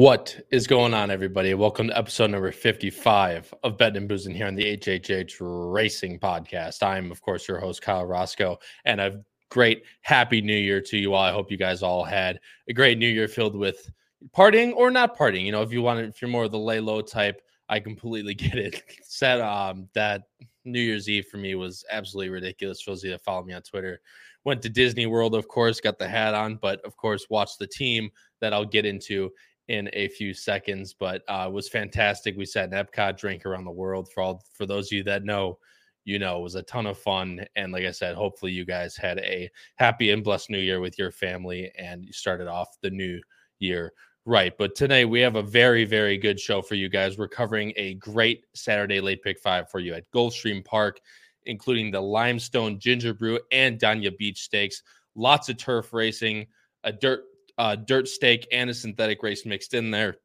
What is going on, everybody? Welcome to episode number 55 of Betting and Boozing here on the HHH Racing Podcast. I'm, of course, your host, Kyle Roscoe, and a great happy new year to you all. I hope you guys all had a great new year filled with partying or not partying. You know, if you want if you're more of the lay low type, I completely get it. Said um, that New Year's Eve for me was absolutely ridiculous. For those of you that follow me on Twitter, went to Disney World, of course, got the hat on, but of course, watched the team that I'll get into in a few seconds. But uh, it was fantastic. We sat in Epcot, drank around the world. For all for those of you that know, you know, it was a ton of fun. And like I said, hopefully you guys had a happy and blessed new year with your family and you started off the new year right. But today we have a very, very good show for you guys. We're covering a great Saturday late pick five for you at Gulfstream Park, including the Limestone Ginger Brew and Dania Beach Stakes. Lots of turf racing, a dirt uh, dirt stake and a synthetic race mixed in there.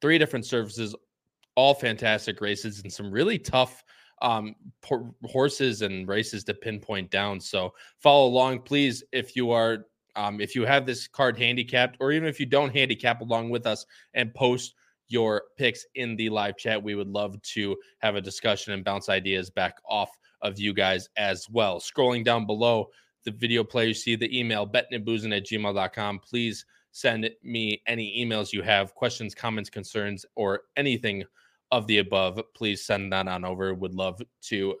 Three different surfaces, all fantastic races and some really tough um, por- horses and races to pinpoint down. So follow along, please. If you are, um, if you have this card handicapped, or even if you don't handicap along with us and post your picks in the live chat, we would love to have a discussion and bounce ideas back off of you guys as well. Scrolling down below, the video player, you see the email bettingandboozing at gmail.com. Please send me any emails you have, questions, comments, concerns, or anything of the above. Please send that on over. Would love to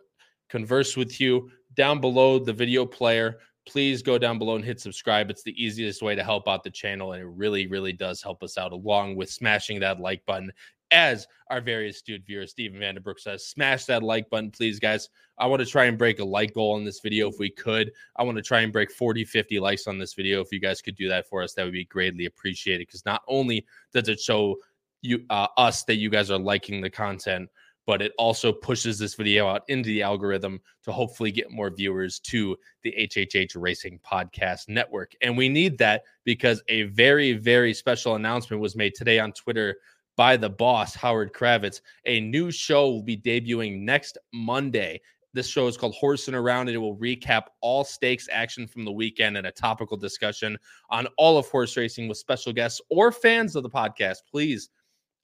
converse with you. Down below the video player, please go down below and hit subscribe. It's the easiest way to help out the channel, and it really, really does help us out, along with smashing that like button as our very astute viewer Stephen Vanderbrook says, smash that like button, please, guys. I want to try and break a like goal in this video if we could. I want to try and break 40, 50 likes on this video. If you guys could do that for us, that would be greatly appreciated. Because not only does it show you uh, us that you guys are liking the content, but it also pushes this video out into the algorithm to hopefully get more viewers to the HHH Racing Podcast Network. And we need that because a very, very special announcement was made today on Twitter by the boss, Howard Kravets. A new show will be debuting next Monday. This show is called Horsing Around, and it will recap all stakes action from the weekend and a topical discussion on all of horse racing with special guests or fans of the podcast. Please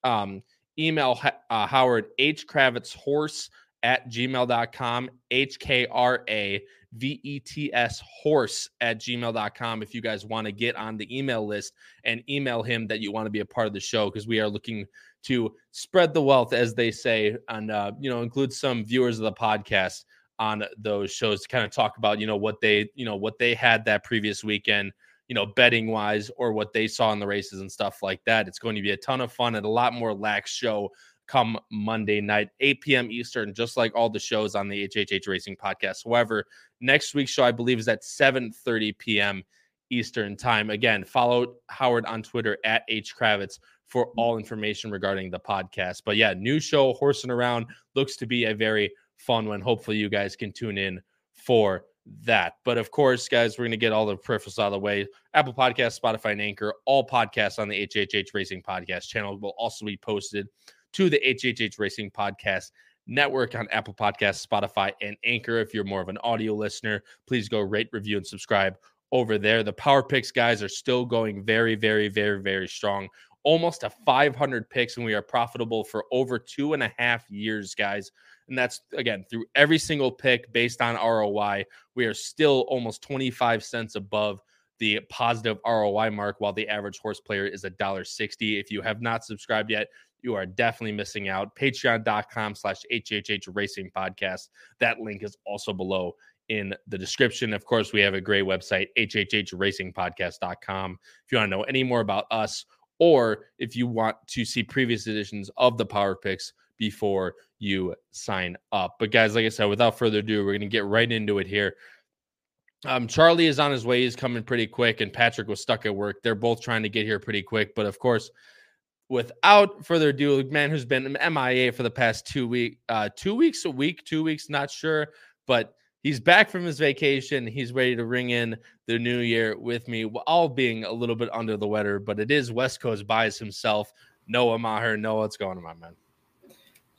um, email uh, Howard H. Kravets Horse at gmail.com, H K R A V E T S horse at gmail.com if you guys want to get on the email list and email him that you want to be a part of the show because we are looking to spread the wealth, as they say, and, uh, you know, include some viewers of the podcast on those shows to kind of talk about, you know, what they, you know, what they had that previous weekend, you know, betting wise or what they saw in the races and stuff like that. It's going to be a ton of fun and a lot more lax show come Monday night, 8 p.m. Eastern, just like all the shows on the HHH Racing podcast. However, next week's show, I believe, is at 7:30 p.m. Eastern time. Again, follow Howard on Twitter at H Kravets for mm. all information regarding the podcast. But yeah, new show, horsing around, looks to be a very fun one. Hopefully, you guys can tune in for that. But of course, guys, we're going to get all the peripherals out of the way. Apple Podcast, Spotify, and Anchor, all podcasts on the HHH Racing Podcast channel will also be posted to the HHH Racing Podcast Network on Apple Podcasts, Spotify, and Anchor. If you're more of an audio listener, please go rate, review, and subscribe over there. The Power Picks guys are still going very, very, very, very strong. Almost a 500 picks, and we are profitable for over two and a half years, guys. And that's again through every single pick based on ROI. We are still almost 25 cents above the positive ROI mark, while the average horse player is a dollar sixty. If you have not subscribed yet, you are definitely missing out. Patreon.com slash HHH Racing Podcast. That link is also below in the description. Of course, we have a great website, hhhracingpodcast.com. If you want to know any more about us, or if you want to see previous editions of the Power Picks before you sign up. But guys, like I said, without further ado, we're going to get right into it here. Um, Charlie is on his way. He's coming pretty quick, and Patrick was stuck at work. They're both trying to get here pretty quick. But of course, without further ado, a man who's been MIA for the past two week, uh, two weeks a week, two weeks, not sure, but he's back from his vacation. He's ready to ring in the new year with me, all being a little bit under the weather, but it is West Coast bias himself, Noah Maher. Noah, what's going on, my man?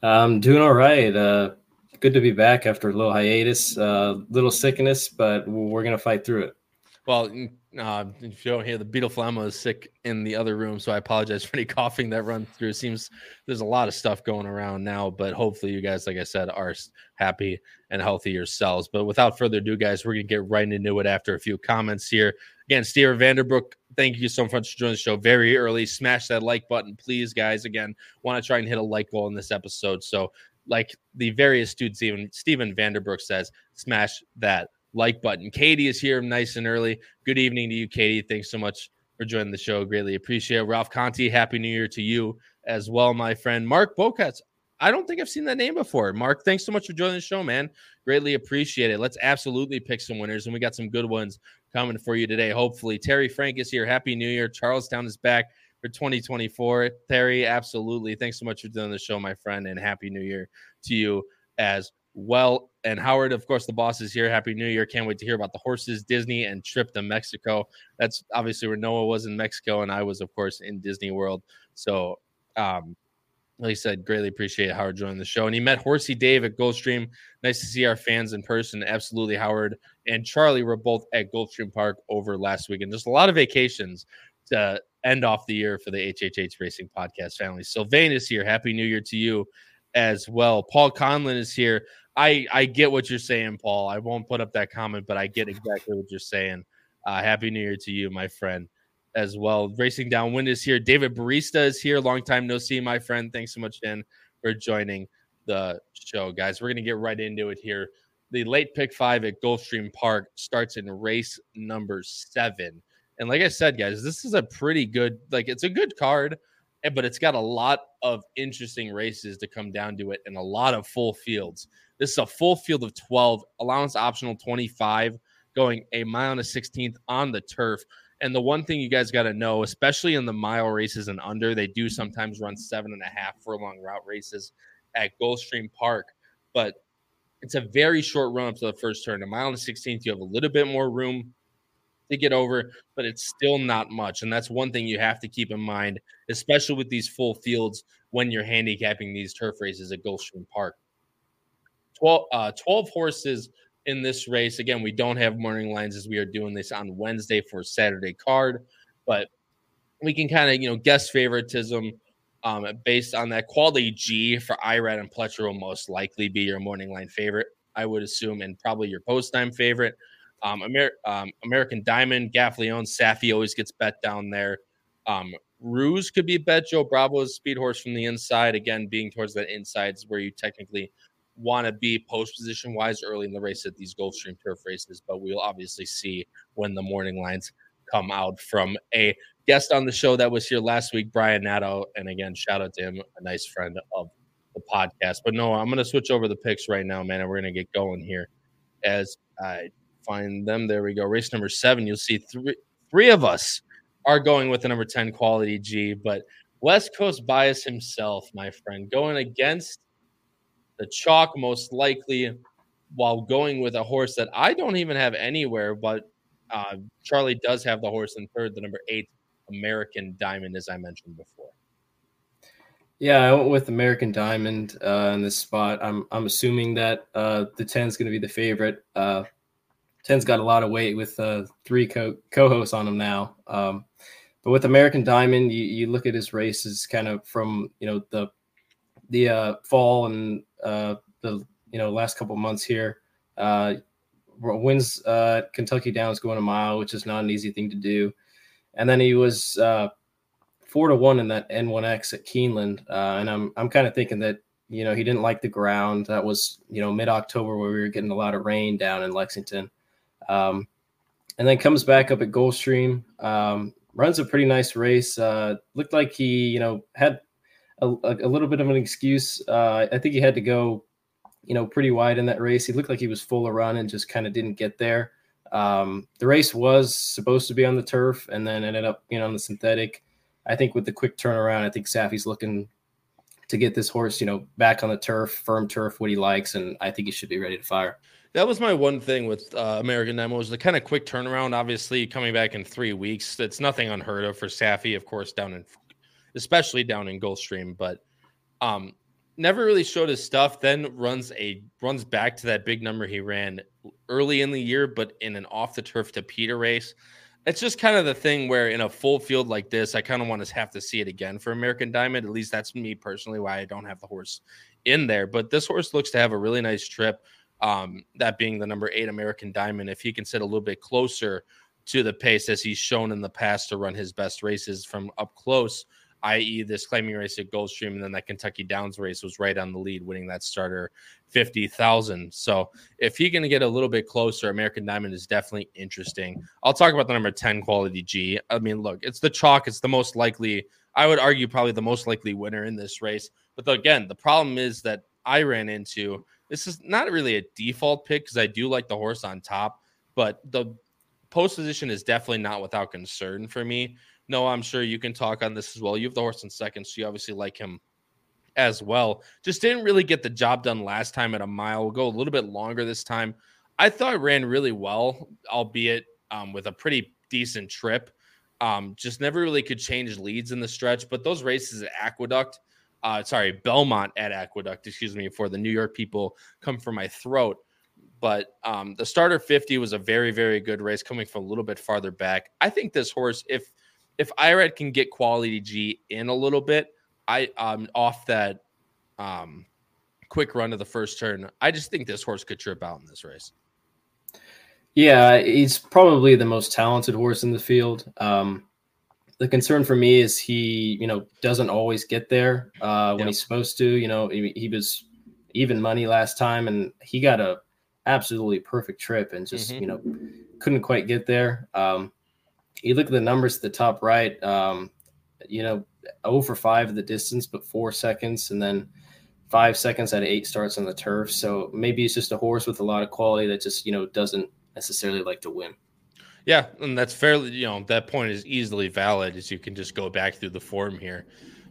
I'm doing all right. Uh, good to be back after a little hiatus, uh, little sickness, but we're gonna fight through it. Well, uh, if you don't hear the beetle flamma is sick in the other room, so I apologize for any coughing that runs through. It seems there's a lot of stuff going around now, but hopefully you guys, like I said, are happy and healthy yourselves. But without further ado, guys, we're gonna get right into it after a few comments here. Again, Steven Vanderbrook, thank you so much for joining the show very early. Smash that like button, please, guys. Again, want to try and hit a like goal in this episode. So, like the various dudes, even Steven Vanderbrook says, smash that like button. Katie is here nice and early. Good evening to you, Katie. Thanks so much for joining the show. Greatly appreciate it. Ralph Conti, happy new year to you as well, my friend. Mark Bocats, I don't think I've seen that name before. Mark, thanks so much for joining the show, man. Greatly appreciate it. Let's absolutely pick some winners, and we got some good ones coming for you today. Hopefully, Terry Frank is here. Happy New Year. Charlestown is back for 2024. Terry, absolutely. Thanks so much for doing the show, my friend, and happy New Year to you as well. And Howard, of course, the boss is here. Happy New Year. Can't wait to hear about the horses, Disney, and trip to Mexico. That's obviously where Noah was in Mexico, and I was, of course, in Disney World. So, um, like I said, greatly appreciate Howard joining the show. And he met Horsey Dave at Gulfstream. Nice to see our fans in person. Absolutely, Howard and Charlie were both at Gulfstream Park over last week, and just a lot of vacations to end off the year for the HHH Racing Podcast family. Sylvain is here. Happy New Year to you as well. Paul Conlin is here. I I get what you're saying, Paul. I won't put up that comment, but I get exactly what you're saying. Uh, Happy New Year to you, my friend, as well. Racing Downwind is here. David Barista is here. Long time no see, my friend. Thanks so much, Dan, for joining the show, guys. We're gonna get right into it here. The late pick five at Gulfstream Park starts in race number seven. And like I said, guys, this is a pretty good, like it's a good card, eh, but it's got a lot of interesting races to come down to it and a lot of full fields. This is a full field of 12, allowance optional 25, going a mile and a 16th on the turf. And the one thing you guys got to know, especially in the mile races and under, they do sometimes run seven and a half furlong route races at Gulfstream Park. But it's a very short run up to the first turn. A mile and a 16th, you have a little bit more room to get over, but it's still not much. And that's one thing you have to keep in mind, especially with these full fields when you're handicapping these turf races at Gulfstream Park. 12, uh, 12 horses in this race. Again, we don't have morning lines as we are doing this on Wednesday for Saturday card, but we can kind of, you know, guess favoritism um, based on that quality G for Irad and Pletcher will most likely be your morning line favorite, I would assume, and probably your post time favorite. Um, Amer- um, American Diamond, Gaffalione, Saffie always gets bet down there. Um, Ruse could be bet. Joe Bravo's speed horse from the inside. Again, being towards that inside is where you technically want to be post position wise early in the race at these Gulfstream turf races, but we'll obviously see when the morning lines come out from a guest on the show that was here last week, Brian Nadeau. And again, shout out to him, a nice friend of the podcast. But no, I'm going to switch over the picks right now, man, and we're going to get going here as I find them. There we go. Race number seven. You'll see three three of us are going with the number 10 quality G, but West Coast bias himself, my friend, going against the chalk most likely while going with a horse that I don't even have anywhere, but uh, Charlie does have the horse in third, the number eight American Diamond, as I mentioned before. Yeah, I went with American Diamond uh, in this spot. I'm I'm assuming that uh, the 10 is going to be the favorite. Uh, 10's got a lot of weight with uh, three co- co-hosts on him now. Um, but with American Diamond, you, you look at his races kind of from you know the the uh, fall and uh, the you know last couple months here. Uh, wins uh, Kentucky Downs going a mile, which is not an easy thing to do. And then he was uh, four to one in that N1X at Keeneland, uh, and I'm I'm kind of thinking that you know he didn't like the ground. That was you know mid October where we were getting a lot of rain down in Lexington, um, and then comes back up at Gulfstream. Um, runs a pretty nice race. Uh, looked like he you know had a, a little bit of an excuse. Uh, I think he had to go, you know, pretty wide in that race. He looked like he was full of run and just kind of didn't get there. Um, the race was supposed to be on the turf and then ended up being on the synthetic. I think with the quick turnaround, I think Saffie's looking to get this horse, you know, back on the turf, firm turf, what he likes, and I think he should be ready to fire. That was my one thing with uh, American Demo was the kind of quick turnaround. Obviously, coming back in three weeks, it's nothing unheard of for Saffie, of course, down in especially down in Gulfstream. But um, never really showed his stuff. Then runs a runs back to that big number he ran early in the year, but in an off the turf Tapeta race. It's just kind of the thing where in a full field like this, I kind of want to have to see it again for American Diamond. At least that's me personally why I don't have the horse in there. But this horse looks to have a really nice trip. Um, that being the number eight American Diamond, if he can sit a little bit closer to the pace as he's shown in the past to run his best races from up close, i.e., this claiming race at Gulfstream, and then that Kentucky Downs race was right on the lead, winning that starter fifty thousand. So if he can get a little bit closer, American Diamond is definitely interesting. I'll talk about the number ten quality G. I mean, look, it's the chalk. It's the most likely. I would argue probably the most likely winner in this race. But again, the problem is that I ran into this is not really a default pick because I do like the horse on top, but the post position is definitely not without concern for me. No, I'm sure you can talk on this as well. You have the horse in second, so you obviously like him as well. Just didn't really get the job done last time at a mile. We'll go a little bit longer this time. I thought ran really well, albeit um, with a pretty decent trip. Um, just never really could change leads in the stretch. But those races at Aqueduct, uh, sorry, Belmont at Aqueduct, excuse me, for the New York people come from my throat. But um, the starter 50 was a very, very good race coming from a little bit farther back. I think this horse, if if Irad can get quality G in a little bit, I um off that um quick run of the first turn, I just think this horse could trip out in this race. Yeah, he's probably the most talented horse in the field. Um, the concern for me is he, you know, doesn't always get there uh, when yep. he's supposed to. You know, he, he, was even money last time, and he got a absolutely perfect trip, and just mm-hmm. you know, couldn't quite get there. Um, you look at the numbers at the top right. Um, you know, over five of the distance, but four seconds, and then five seconds out of eight starts on the turf. So maybe it's just a horse with a lot of quality that just you know doesn't necessarily like to win. Yeah, and that's fairly, you know, that point is easily valid as you can just go back through the form here.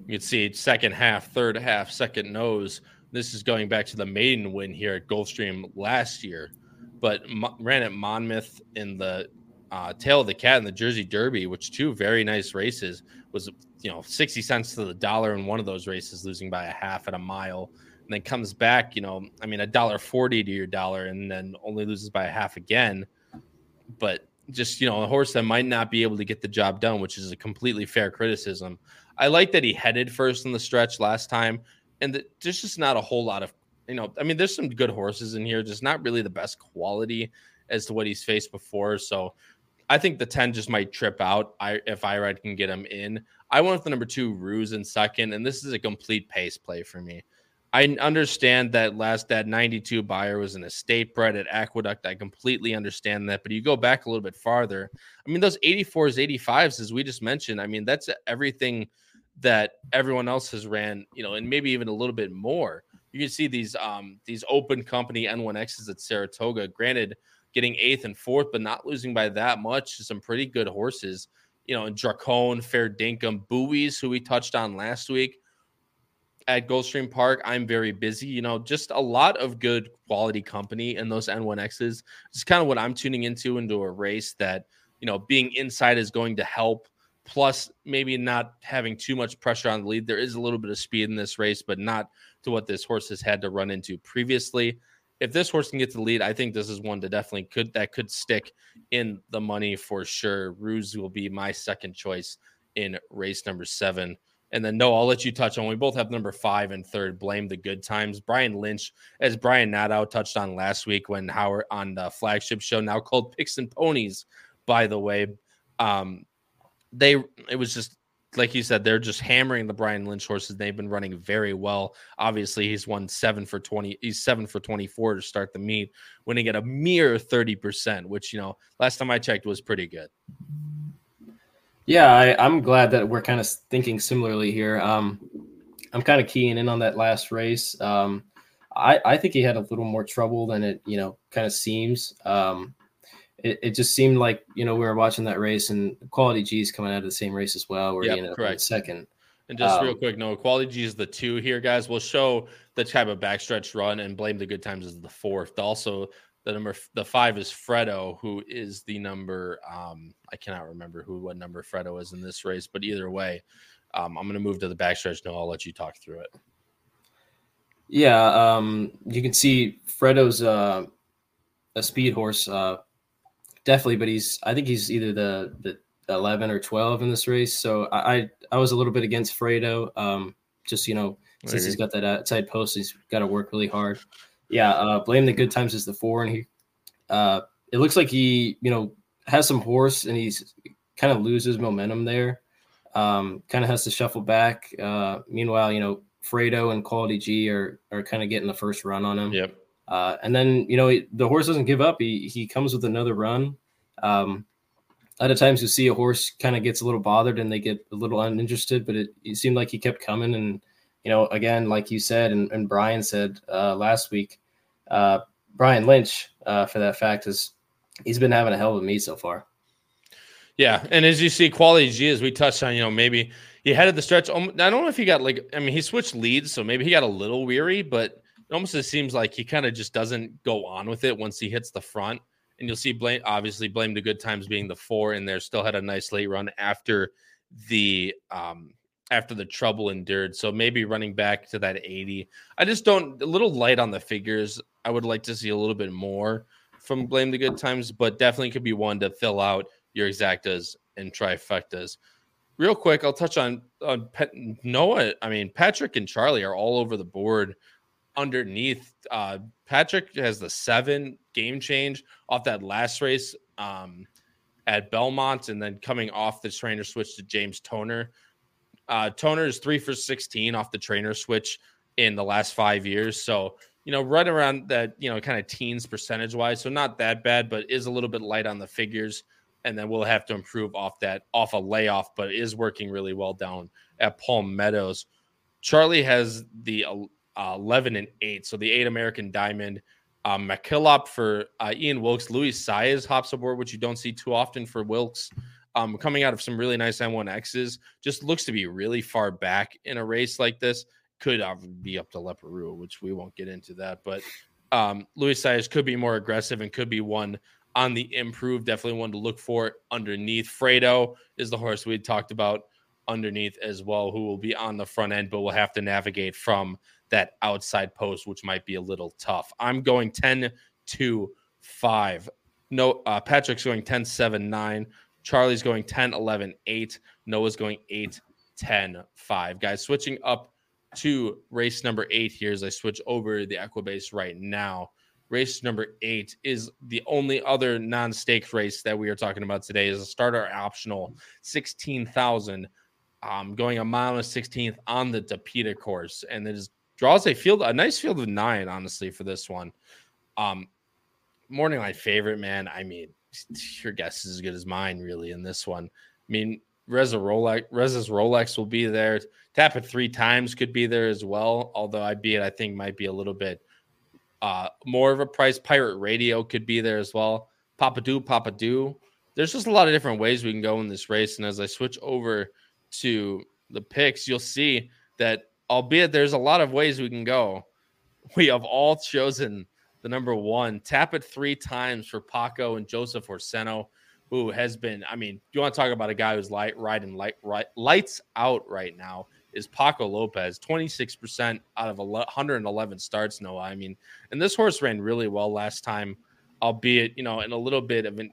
You can see second half, third half, second nose. This is going back to the maiden win here at Gulfstream last year, but ran at Monmouth in the uh, Tail of the Cat in the Jersey Derby, which two very nice races was, you know, 60 cents to the dollar in one of those races, losing by a half at a mile. And then comes back, you know, I mean, a dollar 40 to your dollar and then only loses by a half again. But just you know a horse that might not be able to get the job done, which is a completely fair criticism. I like that he headed first in the stretch last time, and that there's just not a whole lot of you know. I mean, there's some good horses in here, just not really the best quality as to what he's faced before. So I think the 10 just might trip out I, if Irad can get him in. I with the number two Ruse in second, and this is a complete pace play for me. I understand that last that 92 buyer was an estate bred at Aqueduct. I completely understand that. But you go back a little bit farther. I mean, those 84s, 85s, as we just mentioned, I mean, that's everything that everyone else has ran, you know, and maybe even a little bit more. You can see these um these open company N1Xs at Saratoga. Granted, getting eighth and fourth, but not losing by that much. To some pretty good horses, you know, Dracone, Fair Dinkum, Buoys, who we touched on last week at Gulfstream Park, I'm very busy. You know, just a lot of good quality company in those N1Xs. It's kind of what I'm tuning into into a race that, you know, being inside is going to help. Plus, maybe not having too much pressure on the lead. There is a little bit of speed in this race, but not to what this horse has had to run into previously. If this horse can get the lead, I think this is one that definitely could that could stick in the money for sure. Ruse will be my second choice in race number seven. And then no, I'll let you touch on. We both have number five and third. Blame the good times. Brian Lynch, as Brian Nadeau touched on last week when Howard on the flagship show, now called Picks and Ponies. By the way, um, they it was just like you said, they're just hammering the Brian Lynch horses. They've been running very well. Obviously, he's won seven for 20. He's seven for 24 to start the meet, winning at a mere 30%, which, you know, last time I checked was pretty good. Yeah, I, am glad that we're kind of thinking similarly here. Um, I'm kind of keying in on that last race. Um, I, I think he had a little more trouble than it, you know, kind of seems. Um, it, it just seemed like, you know, we were watching that race and Quality G's coming out of the same race as well, where yep, he ended correct. second. And just um, real quick, no, Quality G is the two here, guys. We'll show the type of backstretch run and blame the good times as the fourth. Also, the number the five is Fredo, who is the number. Um, I cannot remember who what number Fredo is in this race, but either way, um, I'm going to move to the backstretch. No, I'll let you talk through it. Yeah, um, you can see Fredo's uh, a speed horse, uh, definitely, but he's I think he's either the the 11 or 12 in this race. So I I, I was a little bit against Fredo. Um, just you know since he's got that outside post, he's got to work really hard. Yeah, uh, blame the good times is the four, and he uh, it looks like he you know has some horse and he's kind of loses momentum there. Um, kind of has to shuffle back. Uh, meanwhile, you know Fredo and Quality G are are kind of getting the first run on him. Yep. Uh, and then you know he, the horse doesn't give up. He he comes with another run. Um, a lot of times you see a horse kind of gets a little bothered and they get a little uninterested, but it, it seemed like he kept coming. And you know, again, like you said and, and Brian said uh, last week, uh, Brian Lynch, uh, for that fact, is he's been having a hell of a meet so far. Yeah, and as you see, quality G, as we touched on, you know, maybe he headed the stretch. I don't know if he got like, I mean, he switched leads, so maybe he got a little weary, but it almost just seems like he kind of just doesn't go on with it once he hits the front. And you'll see blame obviously blame the good times being the four in there. Still had a nice late run after the um after the trouble endured. So maybe running back to that 80. I just don't a little light on the figures. I would like to see a little bit more from blame the good times, but definitely could be one to fill out your exactas and trifectas. Real quick, I'll touch on on Pet, Noah. I mean, Patrick and Charlie are all over the board underneath. Uh, Patrick has the seven game change off that last race um, at Belmont, and then coming off the trainer switch to James Toner. Uh, Toner is three for 16 off the trainer switch in the last five years. So, you know, right around that, you know, kind of teens percentage wise. So, not that bad, but is a little bit light on the figures. And then we'll have to improve off that, off a layoff, but is working really well down at Palm Meadows. Charlie has the uh, 11 and 8. So the eight American Diamond. Um, McKillop for uh, Ian Wilkes. Luis Saez hops aboard, which you don't see too often for Wilkes. Um, coming out of some really nice N1Xs, just looks to be really far back in a race like this. Could uh, be up to Leparoux, which we won't get into that. But um, Luis Saez could be more aggressive and could be one on the improve. Definitely one to look for underneath. Fredo is the horse we talked about underneath as well, who will be on the front end, but will have to navigate from that outside post, which might be a little tough. I'm going 10 to 5. No, uh, Patrick's going 10 7 9. Charlie's going 10 11 8. Noah's going 8 10 5. Guys, switching up to race number eight here as I switch over the Equibase right now. Race number eight is the only other non-stakes race that we are talking about today. Is a starter optional, sixteen thousand, um, going a mile and a sixteenth on the Tapeta course, and it is draws a field, a nice field of nine, honestly, for this one. Um, morning line favorite, man. I mean, your guess is as good as mine, really, in this one. I mean, Reza Rolex, Reza's Rolex will be there. Tap it three times could be there as well. Although I be it, I think might be a little bit uh, more of a price. Pirate Radio could be there as well. Papa Do, Papa Do. There's just a lot of different ways we can go in this race. And as I switch over to the picks, you'll see that albeit there's a lot of ways we can go. We have all chosen the number one. Tap it three times for Paco and Joseph Orseno, who has been. I mean, you want to talk about a guy who's light riding light right lights out right now is Paco Lopez, 26% out of 111 starts. Noah, I mean, and this horse ran really well last time, albeit you know in a little bit of an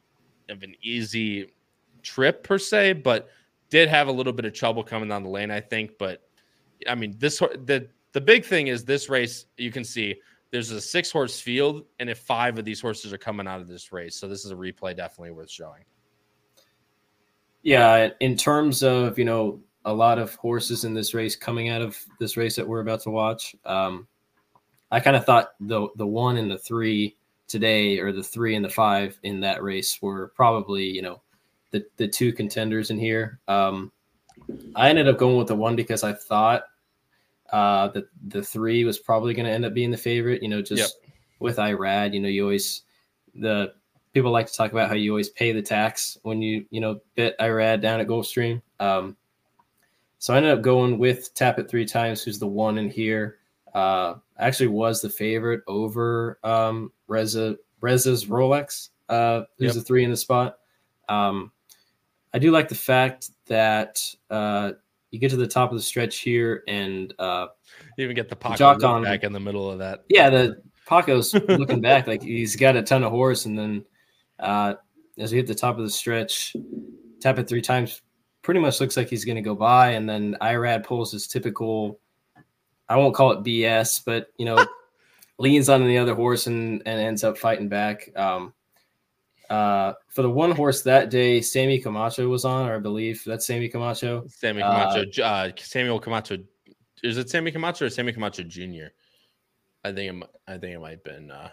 of an easy trip per se, but did have a little bit of trouble coming down the lane, I think. But I mean, this the the big thing is this race. You can see there's a six horse field, and if five of these horses are coming out of this race, so this is a replay definitely worth showing. Yeah, in terms of you know a lot of horses in this race coming out of this race that we're about to watch, um, I kind of thought the the one and the three today, or the three and the five in that race, were probably you know the the two contenders in here. Um, I ended up going with the one because I thought uh, that the three was probably going to end up being the favorite. You know, just yep. with Irad, you know, you always the people like to talk about how you always pay the tax when you you know bet Irad down at Gulfstream. Um, so I ended up going with Tap It Three Times, who's the one in here. Uh, actually was the favorite over um, Reza Reza's Rolex, uh, who's yep. the three in the spot. Um, I do like the fact that uh, you get to the top of the stretch here, and uh, you even get the Paco on, back in the middle of that. Yeah, the Paco's looking back like he's got a ton of horse, and then uh, as we hit the top of the stretch, tap it three times. Pretty much looks like he's going to go by, and then Irad pulls his typical. I won't call it BS, but you know, leans on the other horse and and ends up fighting back. Um, uh, for the one horse that day, Sammy Camacho was on, or I believe that's Sammy Camacho. Sammy Camacho, uh, uh, Samuel Camacho. Is it Sammy Camacho or Sammy Camacho Jr.? I think it, I think it might have been. Uh,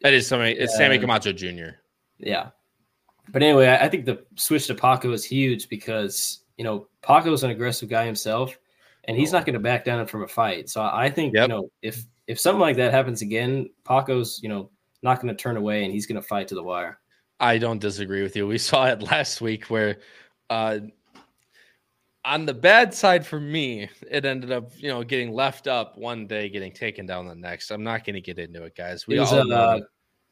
it is Sammy. It's Sammy Camacho Jr. Yeah, but anyway, I, I think the switch to Paco is huge because you know Paco is an aggressive guy himself, and he's oh. not going to back down from a fight. So I think yep. you know if if something like that happens again, Paco's you know not going to turn away and he's going to fight to the wire. I don't disagree with you. We saw it last week where uh, on the bad side for me, it ended up, you know, getting left up one day, getting taken down the next. I'm not going to get into it, guys. We it was all uh,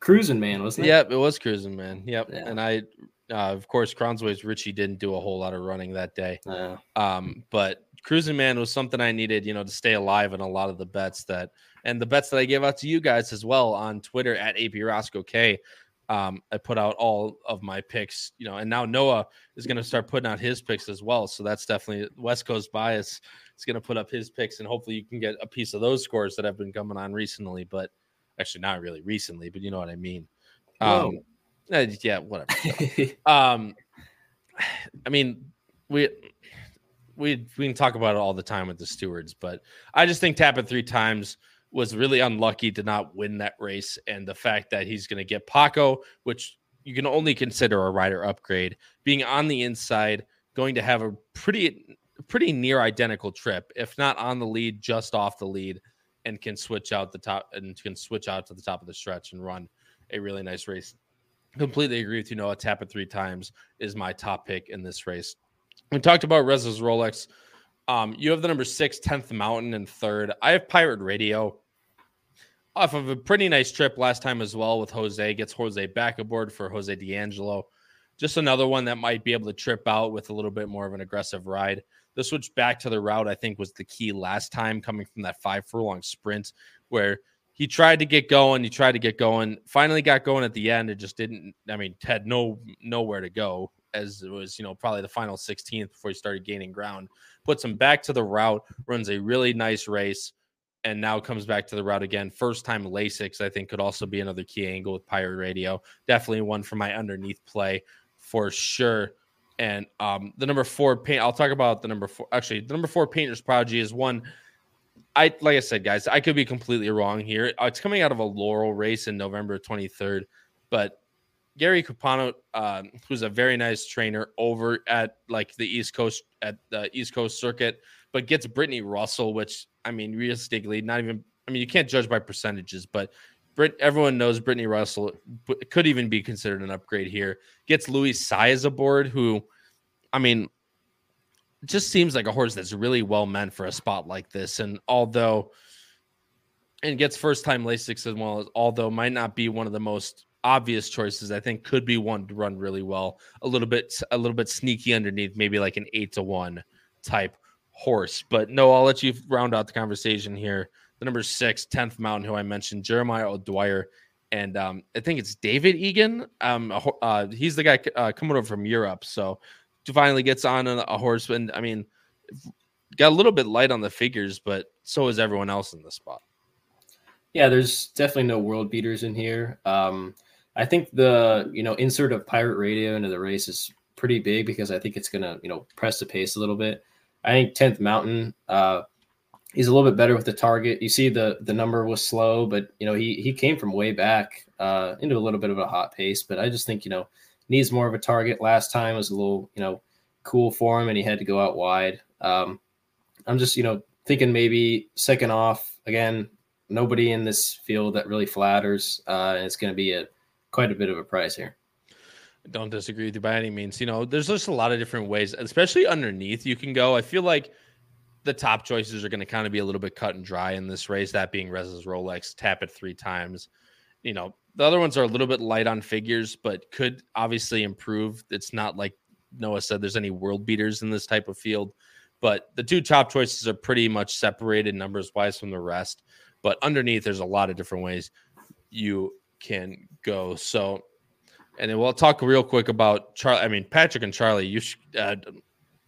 cruising man, wasn't it? Yep, it was cruising man. Yep. Yeah. And I, uh, of course, Cronsway's Richie didn't do a whole lot of running that day. Yeah. Um, but cruising man was something I needed, you know, to stay alive in a lot of the bets that – and the bets that I gave out to you guys as well on Twitter at AP Roscoe K. Um, I put out all of my picks, you know, and now Noah is going to start putting out his picks as well. So that's definitely West Coast bias. Is going to put up his picks, and hopefully you can get a piece of those scores that have been coming on recently. But actually, not really recently, but you know what I mean. Um, uh, yeah, whatever. um, I mean, we we we can talk about it all the time with the stewards, but I just think tap it three times was really unlucky to not win that race. And the fact that he's going to get Paco, which you can only consider a rider upgrade, being on the inside, going to have a pretty pretty near identical trip, if not on the lead, just off the lead, and can switch out the top and can switch out to the top of the stretch and run a really nice race. Completely agree with you, Noah. Tap it three times is my top pick in this race. We talked about Rez's Rolex. Um, you have the number six, 10th Mountain, and third. I have Pirate Radio off of a pretty nice trip last time as well with Jose. Gets Jose back aboard for Jose D'Angelo. Just another one that might be able to trip out with a little bit more of an aggressive ride. The switch back to the route, I think, was the key last time coming from that five furlong sprint where he tried to get going. He tried to get going. Finally got going at the end. It just didn't. I mean, had no nowhere to go as it was, you know, probably the final 16th before he started gaining ground. Puts him back to the route, runs a really nice race, and now comes back to the route again. First time Lasix, I think, could also be another key angle with Pirate Radio. Definitely one for my underneath play for sure. And um, the number four paint, I'll talk about the number four. Actually, the number four Painter's Prodigy is one. I like I said, guys, I could be completely wrong here. It's coming out of a Laurel race in November 23rd, but Gary Capuano, uh, who's a very nice trainer over at like the East Coast at the East Coast circuit, but gets Brittany Russell, which I mean, realistically, not even. I mean, you can't judge by percentages, but Brit, everyone knows Brittany Russell could even be considered an upgrade here. Gets Luis Saez aboard, who, I mean, just seems like a horse that's really well meant for a spot like this. And although, and gets first time Lasix as well, as although might not be one of the most obvious choices. I think could be one to run really well. A little bit, a little bit sneaky underneath, maybe like an eight to one type horse. But no, I'll let you round out the conversation here. The number six, 10th Mountain, who I mentioned, Jeremiah O'Dwyer. And um, I think it's David Egan. Um, uh, he's the guy uh, coming over from Europe. So finally gets on a, a horse. And I mean, got a little bit light on the figures, but so is everyone else in the spot. Yeah, there's definitely no world beaters in here. Um, I think the you know insert of pirate radio into the race is pretty big because I think it's gonna you know press the pace a little bit. I think tenth mountain, uh, he's a little bit better with the target. You see the the number was slow, but you know he he came from way back uh, into a little bit of a hot pace. But I just think you know needs more of a target. Last time was a little you know cool for him, and he had to go out wide. Um, I'm just you know thinking maybe second off again. Nobody in this field that really flatters, uh, and it's going to be a quite a bit of a price here. don't disagree with you by any means. You know, there's just a lot of different ways, especially underneath you can go. I feel like the top choices are going to kind of be a little bit cut and dry in this race. That being Rez's Rolex, tap it three times. You know, the other ones are a little bit light on figures, but could obviously improve. It's not like Noah said there's any world beaters in this type of field, but the two top choices are pretty much separated numbers wise from the rest. But underneath, there's a lot of different ways you can go. So, and then we'll talk real quick about Charlie. I mean, Patrick and Charlie. You, sh- uh,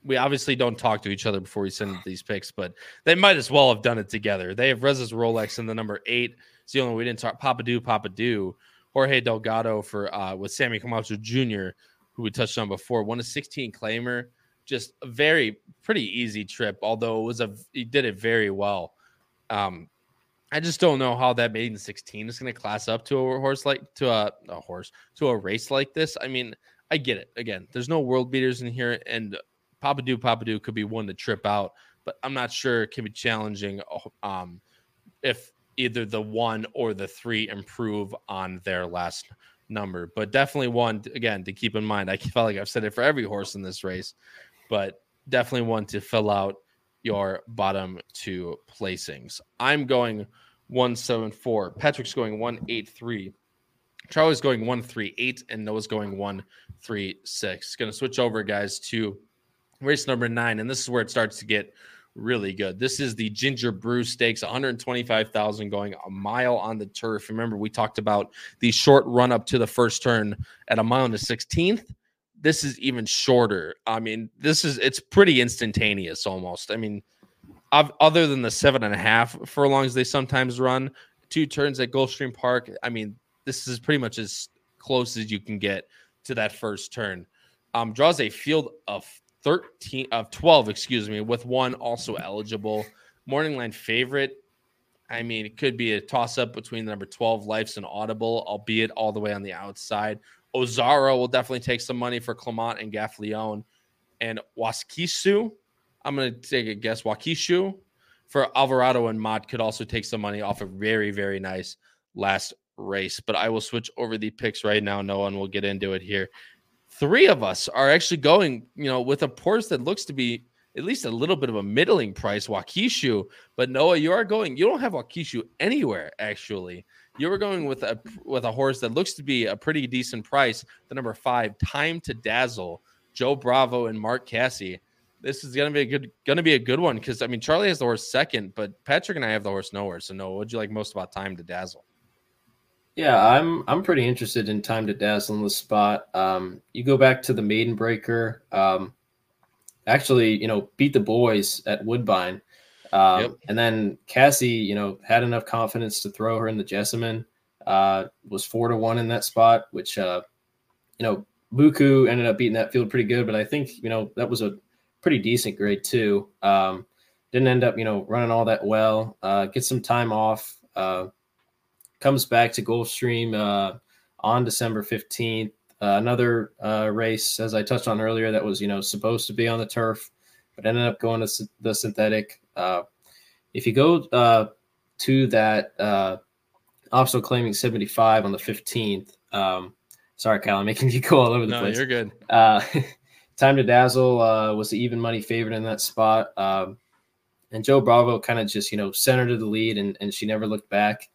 we obviously don't talk to each other before we send these picks, but they might as well have done it together. They have Rez's Rolex in the number eight. It's the only we didn't talk. Papa Do, Papa Do. Jorge Delgado for uh, with Sammy Camacho Jr., who we touched on before. Won a 16 claimer. Just a very pretty easy trip, although it was a he did it very well. Um, I just don't know how that maiden 16 is going to class up to a horse like to a, a horse to a race like this. I mean, I get it. Again, there's no world beaters in here, and Papa Do Papa Do could be one to trip out, but I'm not sure it can be challenging um, if either the one or the three improve on their last number. But definitely one again to keep in mind. I felt like I've said it for every horse in this race, but definitely one to fill out your bottom two placings. I'm going 174. Patrick's going 183. Charlie's going 138, and Noah's going 136. Going to switch over, guys, to race number nine. And this is where it starts to get really good. This is the Ginger Brew Stakes, 125,000 going a mile on the turf. Remember, we talked about the short run up to the first turn at a mile and a 16th this is even shorter. I mean, this is it's pretty instantaneous almost. I mean, other than the seven and a half furlongs they sometimes run, two turns at Gulfstream Park. I mean, this is pretty much as close as you can get to that first turn. Um, draws a field of 13 of 12, excuse me, with one also eligible. Morning line favorite. I mean, it could be a toss up between the number 12 Lifes and Audible, albeit all the way on the outside. Ozaro will definitely take some money for Clement and Gaffalione. And Waskisu, I'm going to take a guess. Waukesha for Alvarado and Mott could also take some money off a very, very nice last race. But I will switch over the picks right now. No one will get into it here. Three of us are actually going, you know, with a horse that looks to be at least a little bit of a middling price, Waukesha. But Noah, you are going, you don't have Waukesha anywhere, actually. You were going with a with a horse that looks to be a pretty decent price. The number five, Time to Dazzle, Joe Bravo and Mark Casse. This is gonna be a good gonna be a good one because I mean Charlie has the horse second, but Patrick and I have the horse nowhere. So no, what'd you like most about Time to Dazzle? Yeah, I'm I'm pretty interested in Time to Dazzle in the spot. Um, you go back to the Maiden Breaker. Um, actually, you know, beat the boys at Woodbine. Um, yep. And then Casse, you know, had enough confidence to throw her in the Jessamine. Uh, was four to one in that spot, which uh, you know, Buku ended up beating that field pretty good, but I think you know that was a pretty decent grade too. Um, didn't end up you know running all that well. Uh, get some time off. Uh, comes back to Gulfstream uh, on December fifteenth. Uh, another uh, race, as I touched on earlier, that was you know supposed to be on the turf, but ended up going to the synthetic. Uh, if you go uh, to that uh, also claiming 75 on the 15th, um, sorry, Kyle, I'm making you go all over the no, place. you're good. Uh, Time to Dazzle uh, was the even money favorite in that spot. Um, and Joe Bravo kind of just, you know, centered to the lead and, and she never looked back.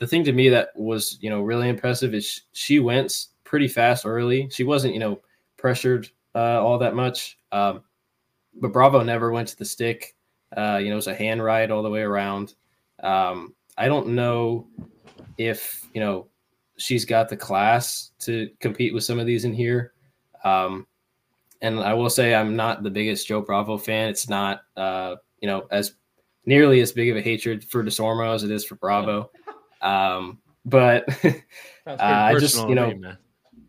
The thing to me that was, you know, really impressive is she went pretty fast early. She wasn't, you know, pressured uh, all that much. Um, but Bravo never went to the stick. Uh, you know, it's a hand ride all the way around. Um, I don't know if you know she's got the class to compete with some of these in here. Um, and I will say I'm not the biggest Joe Bravo fan. It's not uh, you know as nearly as big of a hatred for Desormeaux as it is for Bravo. Um, but uh, I just you know me,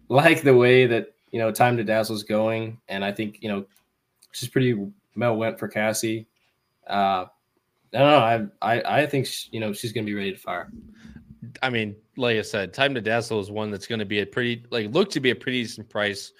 like the way that you know Time to Dazzle is going, and I think you know she's pretty well went for Casse. Uh, I don't know. I I, I think she, you know she's going to be ready to fire. I mean, like I said, Time to Dazzle is one that's going to be a pretty like look to be a pretty decent price.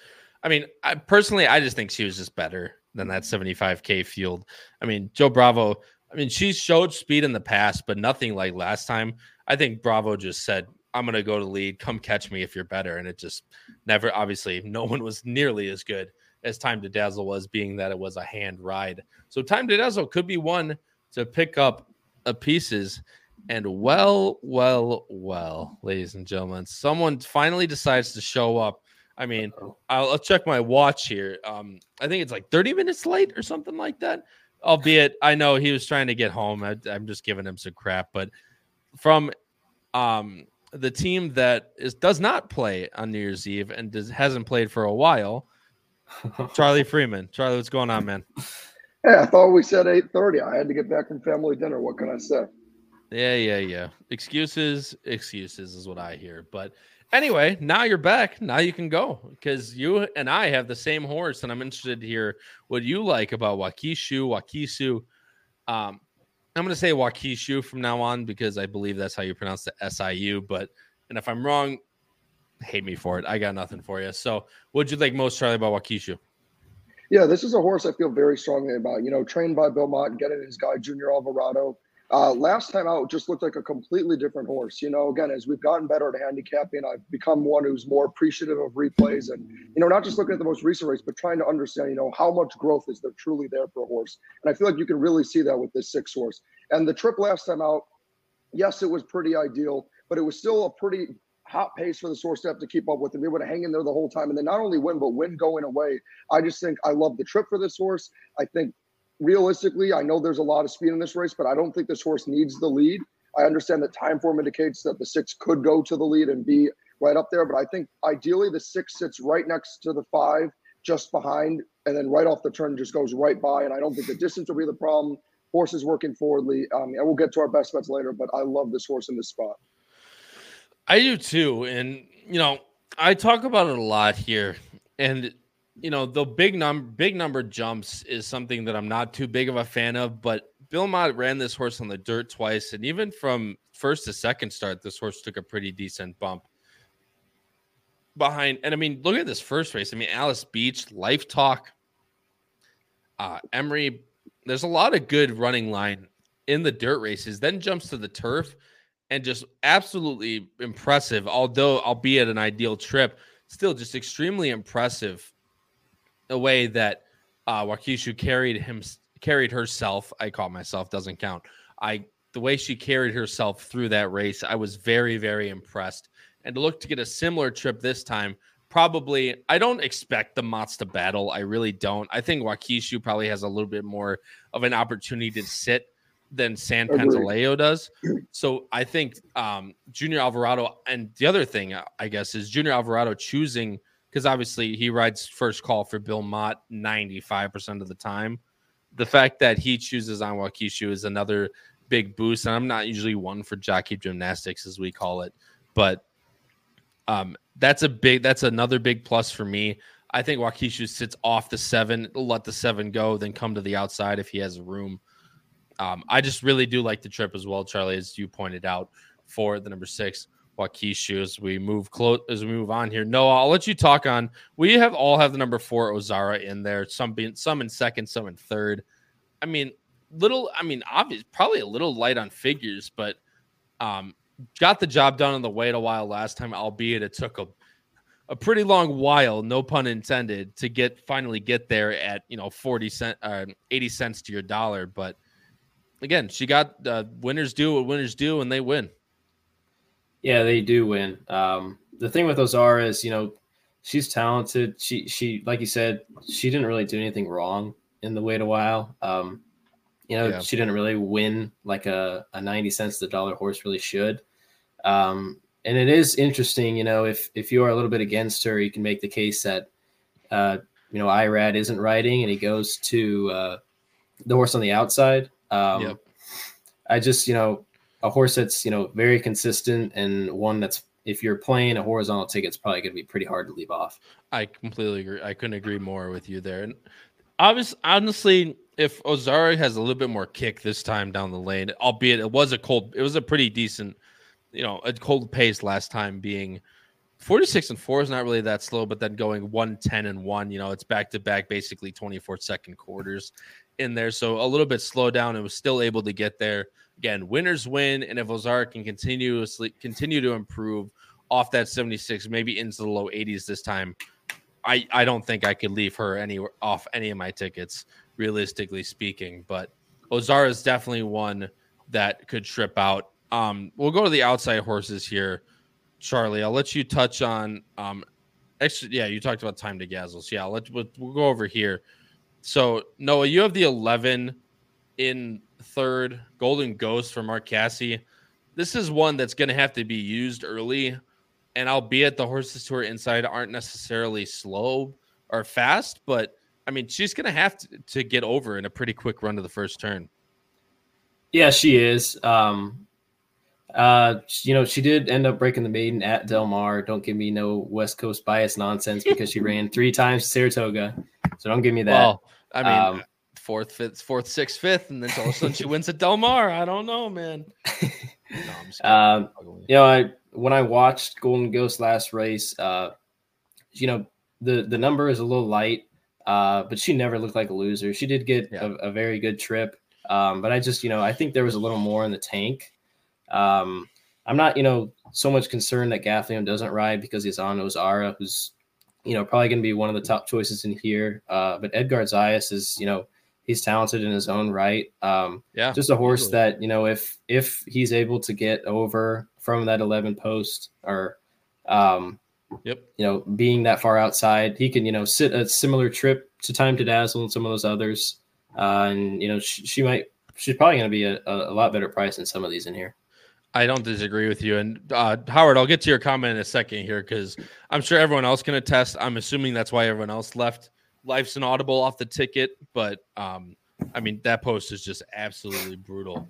I mean, I personally, I just think she was just better than that 75k field. I mean, Joe Bravo. I mean, she showed speed in the past, but nothing like last time. I think Bravo just said, "I'm going to go to lead. Come catch me if you're better," and it just never. Obviously, no one was nearly as good as Time to Dazzle was, being that it was a hand ride. So Time to Dazzle could be one to pick up a pieces. And well, well, well, ladies and gentlemen, someone finally decides to show up I mean, I'll, I'll, check my watch here. Um, I think it's like 30 minutes late or something like that. Albeit, I know he was trying to get home. I, am just giving him some crap. But from um, the team that is does not play on New Year's Eve and does, hasn't played for a while, Charlie Freeman. Charlie, what's going on, man? Yeah, I thought we said 8:30. I had to get back from family dinner. What can I say? Yeah, yeah, yeah. Excuses, excuses is what I hear. But anyway, now you're back. Now you can go because you and I have the same horse, and I'm interested to hear what you like about Wakishu, Wakisu. Um, I'm going to say Wakishu from now on because I believe that's how you pronounce the SIU. But and if I'm wrong, hate me for it. I got nothing for you. So, what'd you like most, Charlie, about Wakishu? Yeah, this is a horse I feel very strongly about. You know, trained by Bill Mott and getting his guy Junior Alvarado. Uh, last time out, just looked like a completely different horse. You know, again, as we've gotten better at handicapping, I've become one who's more appreciative of replays and, you know, not just looking at the most recent race, but trying to understand, you know, how much growth is there truly there for a horse. And I feel like you can really see that with this six horse. And the trip last time out, yes, it was pretty ideal, but it was still a pretty hot pace for the source to have to keep up with and be able to hang in there the whole time and then not only win but win going away i just think i love the trip for this horse i think realistically, I know there's a lot of speed in this race, but I don't think this horse needs the lead. I understand that time form indicates that the six could go to the lead and be right up there, but I think ideally the six sits right next to the five, just behind, and then right off the turn just goes right by. And I don't think the distance will be the problem. Horse is working forwardly. Um, and we'll get to our best bets later, but I love this horse in this spot. I do too. And, you know, I talk about it a lot here. And you know, the big number big number jumps is something that I'm not too big of a fan of, but Bill Mott ran this horse on the dirt twice, and even from first to second start, this horse took a pretty decent bump behind. And I mean, look at this first race. I mean, Alice Beach, Life Talk, uh, Emery. There's a lot of good running line in the dirt races. Then jumps to the turf, and just absolutely impressive. Although, albeit an ideal trip, still just extremely impressive the way that uh, Wakishu carried him carried herself. I call myself doesn't count. I the way she carried herself through that race, I was very very impressed. And to look to get a similar trip this time, probably I don't expect the Motts to battle. I really don't. I think Wakishu probably has a little bit more of an opportunity to sit than San Pantaleo does. So I think um, Junior Alvarado and the other thing I guess is Junior Alvarado choosing because obviously he rides first call for Bill Mott 95% of the time. The fact that he chooses on Wakishu is another big boost. And I'm not usually one for jockey gymnastics, as we call it, but um, that's a big, that's another big plus for me. I think Wakishu sits off the seven, let the seven go, then come to the outside if he has room. Um, I just really do like the trip as well, Charlie, as you pointed out for the number six. Wakishu as we move close as we move on here. Noah, I'll let you talk on. We have all have the number four Ozara in there. Some being some in second, some in third. I mean, little. I mean, obvious, probably a little light on figures, but um, got the job done on the Wait a While last time. Albeit it took a a pretty long while, no pun intended, to get finally get there at you know forty cent, uh, eighty cents to your dollar. But again, she got uh, winners do what winners do, and they win. Yeah, they do win. Um, the thing with Ozara is, you know, she's talented. She she like you said, she didn't really do anything wrong in the wait a while. Um, you know, yeah. she didn't really win like a, a 90 cents the dollar horse really should. Um, and it is interesting, you know, if if you are a little bit against her, you can make the case that uh, you know, Irad isn't riding and he goes to uh, the horse on the outside. Um, yep. I just, you know, a horse that's you know very consistent and one that's if you're playing a horizontal ticket, it's probably going to be pretty hard to leave off. I completely agree. I couldn't agree more with you there. And obviously, honestly, if Ozara has a little bit more kick this time down the lane, albeit it was a cold, it was a pretty decent, you know, a cold pace last time being 46 and 4 is not really that slow, but then going 110 and 1, you know, it's back to back basically 24 second quarters in there. So a little bit slow down and was still able to get there again, winners win, and if Ozara can continuously continue to improve off that 76, maybe into the low 80s this time, I I don't think I could leave her any off any of my tickets, realistically speaking. But Ozara is definitely one that could trip out. Um, we'll go to the outside horses here, Charlie. I'll let you touch on um, Actually, yeah, you talked about time to dazzle. So yeah, let's we'll, we'll go over here. So Noah, you have the 11 in third, Golden Ghost for Mark Casse. This is one that's going to have to be used early, and albeit the horses who are inside aren't necessarily slow or fast, but I mean she's going to have to, to get over in a pretty quick run to the first turn. Yeah, she is. Um, uh, you know, she did end up breaking the maiden at Del Mar. Don't give me no West Coast bias nonsense because she ran three times Saratoga. So don't give me that. Well, I mean, um, fourth, fifth, fourth, sixth, fifth, and then all of a sudden she wins at Del Mar. I don't know, man. No, um, you know, I when I watched Golden Ghost last race, uh, you know, the the number is a little light, uh, but she never looked like a loser. She did get yeah. a, a, very good trip, um, but I just, you know, I think there was a little more in the tank. Um, I'm not, you know, so much concerned that Gaffalione doesn't ride because he's on Ozara, who's, you know, probably going to be one of the top choices in here. Uh, but Edgar Zayas is, you know, he's talented in his own right. Um, yeah, just a horse absolutely. that you know, if if he's able to get over from that 11 post or, um, yep, you know, being that far outside, he can you know sit a similar trip to Time to Dazzle and some of those others, uh, and you know, she, she might she's probably going to be a, a lot better price than some of these in here. I don't disagree with you. And uh, Howard, I'll get to your comment in a second here because I'm sure everyone else can attest. I'm assuming that's why everyone else left Life's an Audible off the ticket, but um, I mean that post is just absolutely brutal.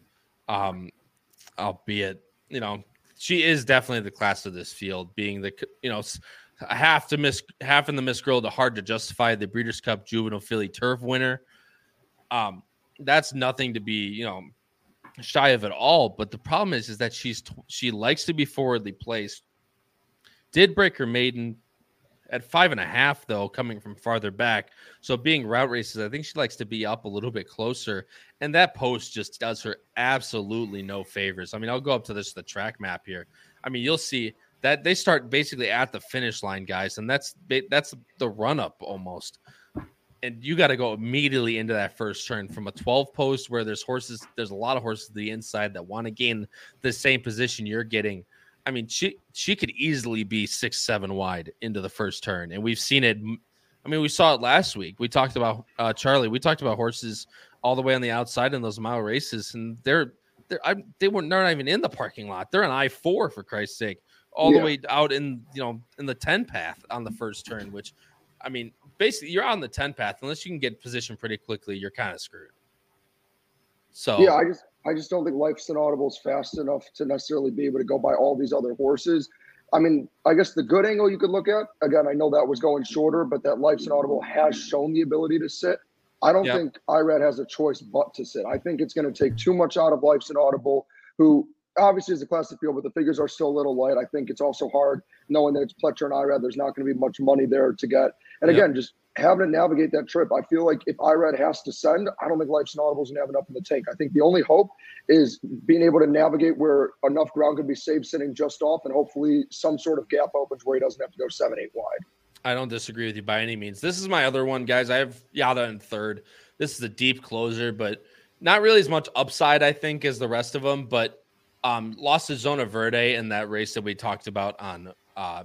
Um, albeit, you know, she is definitely the class of this field, being the you know half to miss half in the Miss Girl to hard to justify the Breeders' Cup Juvenile Filly Turf winner. Um, that's nothing to be you know shy of it all. But the problem is, is that she's she likes to be forwardly placed. Did break her maiden at five and a half, though, coming from farther back. So being route races, I think she likes to be up a little bit closer. And that post just does her absolutely no favors. I mean, I'll go up to this the track map here. I mean, you'll see that they start basically at the finish line, guys, and that's that's the run up almost. And you got to go immediately into that first turn from a 12 post where there's horses, there's a lot of horses to the inside that want to gain the same position you're getting I mean, she she could easily be six seven wide into the first turn, and we've seen it. I mean, we saw it last week. We talked about uh, Charlie. We talked about horses all the way on the outside in those mile races, and they're they're I, they weren't they're not even in the parking lot. They're on I four for Christ's sake, all yeah. the way out in you know in the ten path on the first turn. Which, I mean, basically you're on the ten path unless you can get position pretty quickly. You're kind of screwed. So yeah, I just I just don't think Life's Inaudible is fast enough to necessarily be able to go by all these other horses. I mean, I guess the good angle you could look at, again, I know that was going shorter, but that Life's Inaudible has shown the ability to sit. I don't yep. think Irad has a choice but to sit. I think it's going to take too much out of Life's Inaudible, who obviously is a classic field, but the figures are still a little light. I think it's also hard knowing that it's Pletcher and Irad. There's not going to be much money there to get. And again, just having to navigate that trip. I feel like if Irad has to send, I don't think Life's Inaudible's gonna have enough in the tank. I think the only hope is being able to navigate where enough ground can be saved sitting just off, and hopefully some sort of gap opens where he doesn't have to go seven, eight wide. I don't disagree with you by any means. This is my other one, guys. I have Yada in third. This is a deep closer, but not really as much upside, I think, as the rest of them. But um, lost to Zona Verde in that race that we talked about on uh,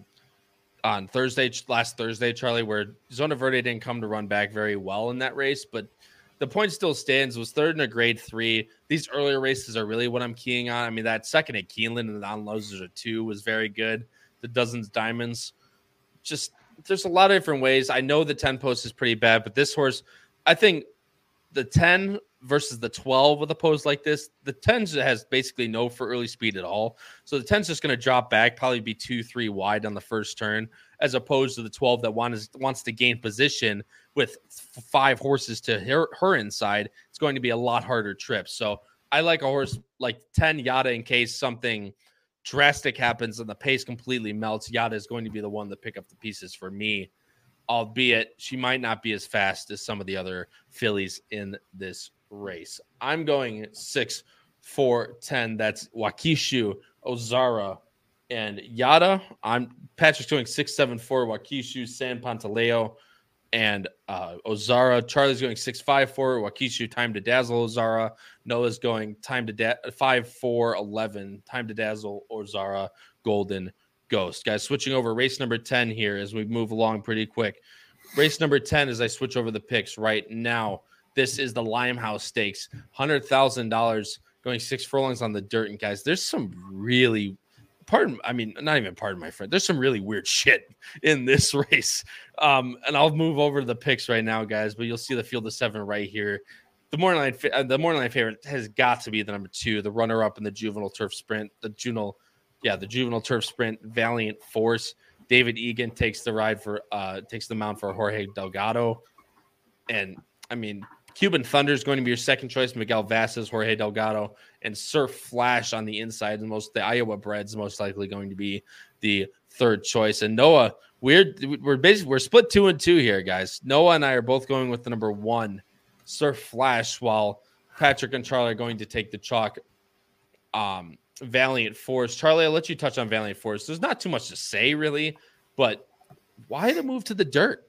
on Thursday, last Thursday, Charlie, where Zona Verde didn't come to run back very well in that race, but the point still stands. Was third in a grade three. These earlier races are really what I'm keying on. I mean, that second at Keeneland and the non losers two was very good. The dozens diamonds, just there's a lot of different ways. I know the 10 post is pretty bad, but this horse, I think the 10 versus the 12 with a pose like this, the 10 has basically no for early speed at all. So the 10's just going to drop back, probably be two, three wide on the first turn, as opposed to the 12 that wants, wants to gain position with five horses to her, her inside. It's going to be a lot harder trip. So I like a horse like 10 Yada in case something drastic happens and the pace completely melts. Yada is going to be the one to pick up the pieces for me albeit she might not be as fast as some of the other fillies in this race. I'm going six, four, ten. That's Wakishu, Ozara, and Yada. I'm Patrick's going six, seven, four. Wakishu, San Pantaleo, and uh, Ozara. Charlie's going six, five, four. Waukesha, time to dazzle Ozara. Noah's going time to da- five, four, eleven. Time to dazzle Ozara. Golden Ghost. Guys, switching over race number 10 here as we move along pretty quick. Race number 10 as I switch over the picks right now. This is the Limestone Stakes, $100,000 going six furlongs on the dirt. And guys, there's some really, pardon, I mean, not even pardon my friend, there's some really weird shit in this race. Um, and I'll move over to the picks right now, guys, but you'll see the field of seven right here. The morning line, uh, the morning line favorite has got to be the number two, the runner up in the juvenile turf sprint, the juvenile yeah, the juvenile turf sprint, Valiant Force. David Egan takes the ride for uh takes the mount for Jorge Delgado. And I mean, Cuban Thunder is going to be your second choice. Miguel Vasquez, Jorge Delgado, and Surf Flash on the inside. The most the Iowa bred's most likely going to be the third choice. And Noah, we're we're basically we're split two and two here, guys. Noah and I are both going with the number one, Surf Flash, while Patrick and Charlie are going to take the chalk. Um, Valiant Force. Charlie, I'll let you touch on Valiant Force. There's not too much to say, really, but why the move to the dirt?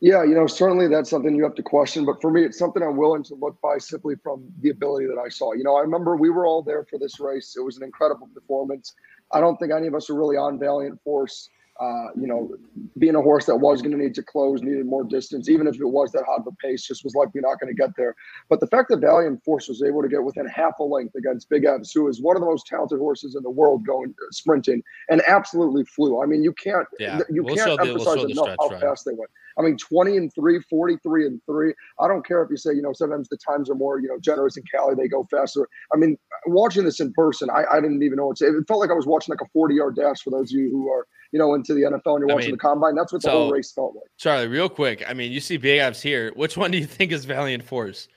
Yeah, you know, certainly that's something you have to question. But for me, it's something I'm willing to look by simply from the ability that I saw. You know, I remember we were all there for this race. It was an incredible performance. I don't think any of us are really on Valiant Force uh, you know, being a horse that was going to need to close, needed more distance, even if it was that hot of a pace, just was likely not going to get there. But the fact that Valiant Force was able to get within half a length against Big Evs, who is one of the most talented horses in the world going uh, sprinting, and absolutely flew. I mean, you can't yeah. you we'll can't emphasize the, we'll enough how fast they went. I mean, 20 and 3, 43 and 3. I don't care if you say, you know, sometimes the times are more, you know, generous in Cali, they go faster. I mean, watching this in person, I, I didn't even know what to say. It felt like I was watching like a 40 yard dash for those of you who are, you know, into the NFL and you're I watching mean, the combine. That's what the so, whole race felt like. Charlie, real quick. I mean, you see Big Evs here. Which one do you think is Valiant Force?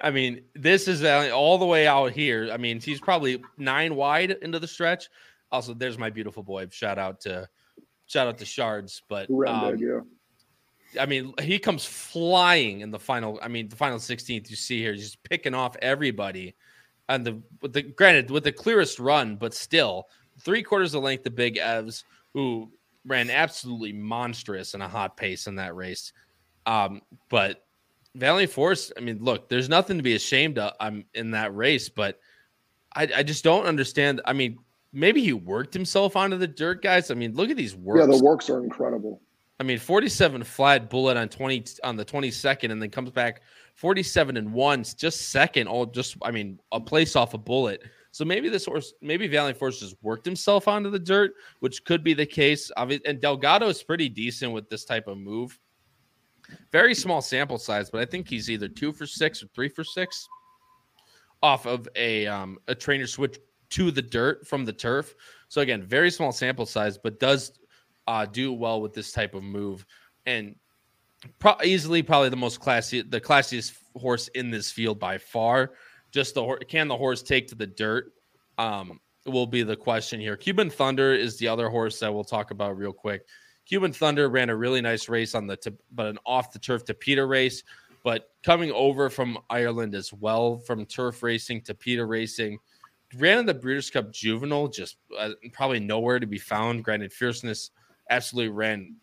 I mean, this is all the way out here. I mean, he's probably nine wide into the stretch. Also, there's my beautiful boy. Shout out to shout out to Shards. But um, yeah. I mean, he comes flying in the final. I mean, the final 16th. You see here, he's just picking off everybody, and the with the granted with the clearest run, but still three quarters of length. The big Evs, who ran absolutely monstrous in a hot pace in that race. Um, but Valiant Force, I mean, look, there's nothing to be ashamed of I'm um, in that race, but I, I just don't understand. I mean, maybe he worked himself onto the dirt, guys. I mean, look at these works. Yeah, the works are incredible. I mean, 47 flat bullet on 20 on the 22nd, and then comes back 47 and one, just second. All just, I mean, a place off a bullet. So maybe this horse, maybe Valiant Force just worked himself onto the dirt, which could be the case. And Delgado is pretty decent with this type of move. Very small sample size, but I think he's either two for six or three for six off of a um, a trainer switch to the dirt from the turf. So again, very small sample size, but does uh, do well with this type of move, and pro- easily probably the most classy, the classiest horse in this field by far. Just the can the horse take to the dirt? Um, will be the question here. Cuban Thunder is the other horse that we'll talk about real quick. Cuban Thunder ran a really nice race on the t- but an off the turf Tapeta race, but coming over from Ireland as well from turf racing Tapeta racing. Ran in the Breeders' Cup Juvenile, just uh, probably nowhere to be found. Granted, fierceness absolutely ran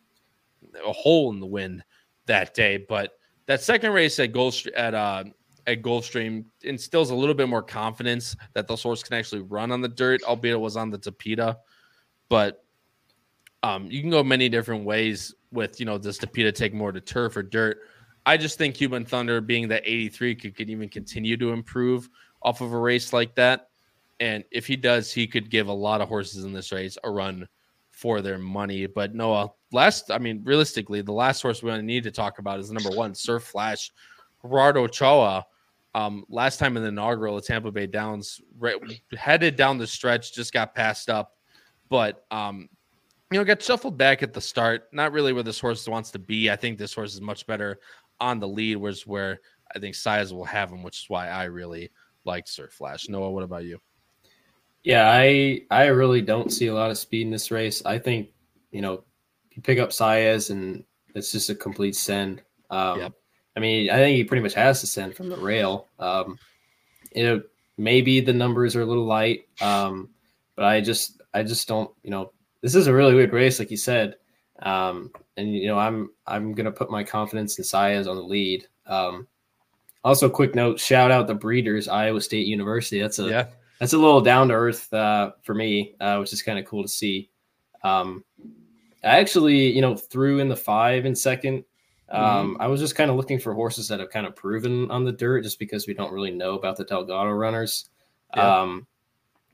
a hole in the wind that day. But that second race at Gold at uh, at Gulfstream instills a little bit more confidence that the horse can actually run on the dirt, albeit it was on the Tapeta. But um, you can go many different ways with you know does Tapeta take more to turf or dirt. I just think Cuban Thunder, being that 83, could, could even continue to improve off of a race like that. And if he does, he could give a lot of horses in this race a run for their money. But Noah, last, I mean, realistically, the last horse we need to talk about is number one, Surf Flash, Gerardo Ochoa. Um, last time in the inaugural at Tampa Bay Downs, right, headed down the stretch, just got passed up, but um, you know, got shuffled back at the start. Not really where this horse wants to be. I think this horse is much better on the lead, whereas where I think Saez will have him, which is why I really liked Surf Flash. Noah, what about you? Yeah, I I really don't see a lot of speed in this race. I think you know you pick up Saez and it's just a complete send. Um, yep. I mean, I think he pretty much has to send from the rail. Um, you know, maybe the numbers are a little light, um, but I just I just don't. You know, this is a really weird race, like you said. Um, and you know, I'm I'm gonna put my confidence in Saez on the lead. Um, also, quick note: shout out the breeders, Iowa State University. That's a yeah that's a little down to earth uh, for me, uh, which is kind of cool to see. Um, I actually, you know, threw in the five in second. Um, mm-hmm. I was just kind of looking for horses that have kind of proven on the dirt, just because we don't really know about the Delgado runners. Yeah. Um,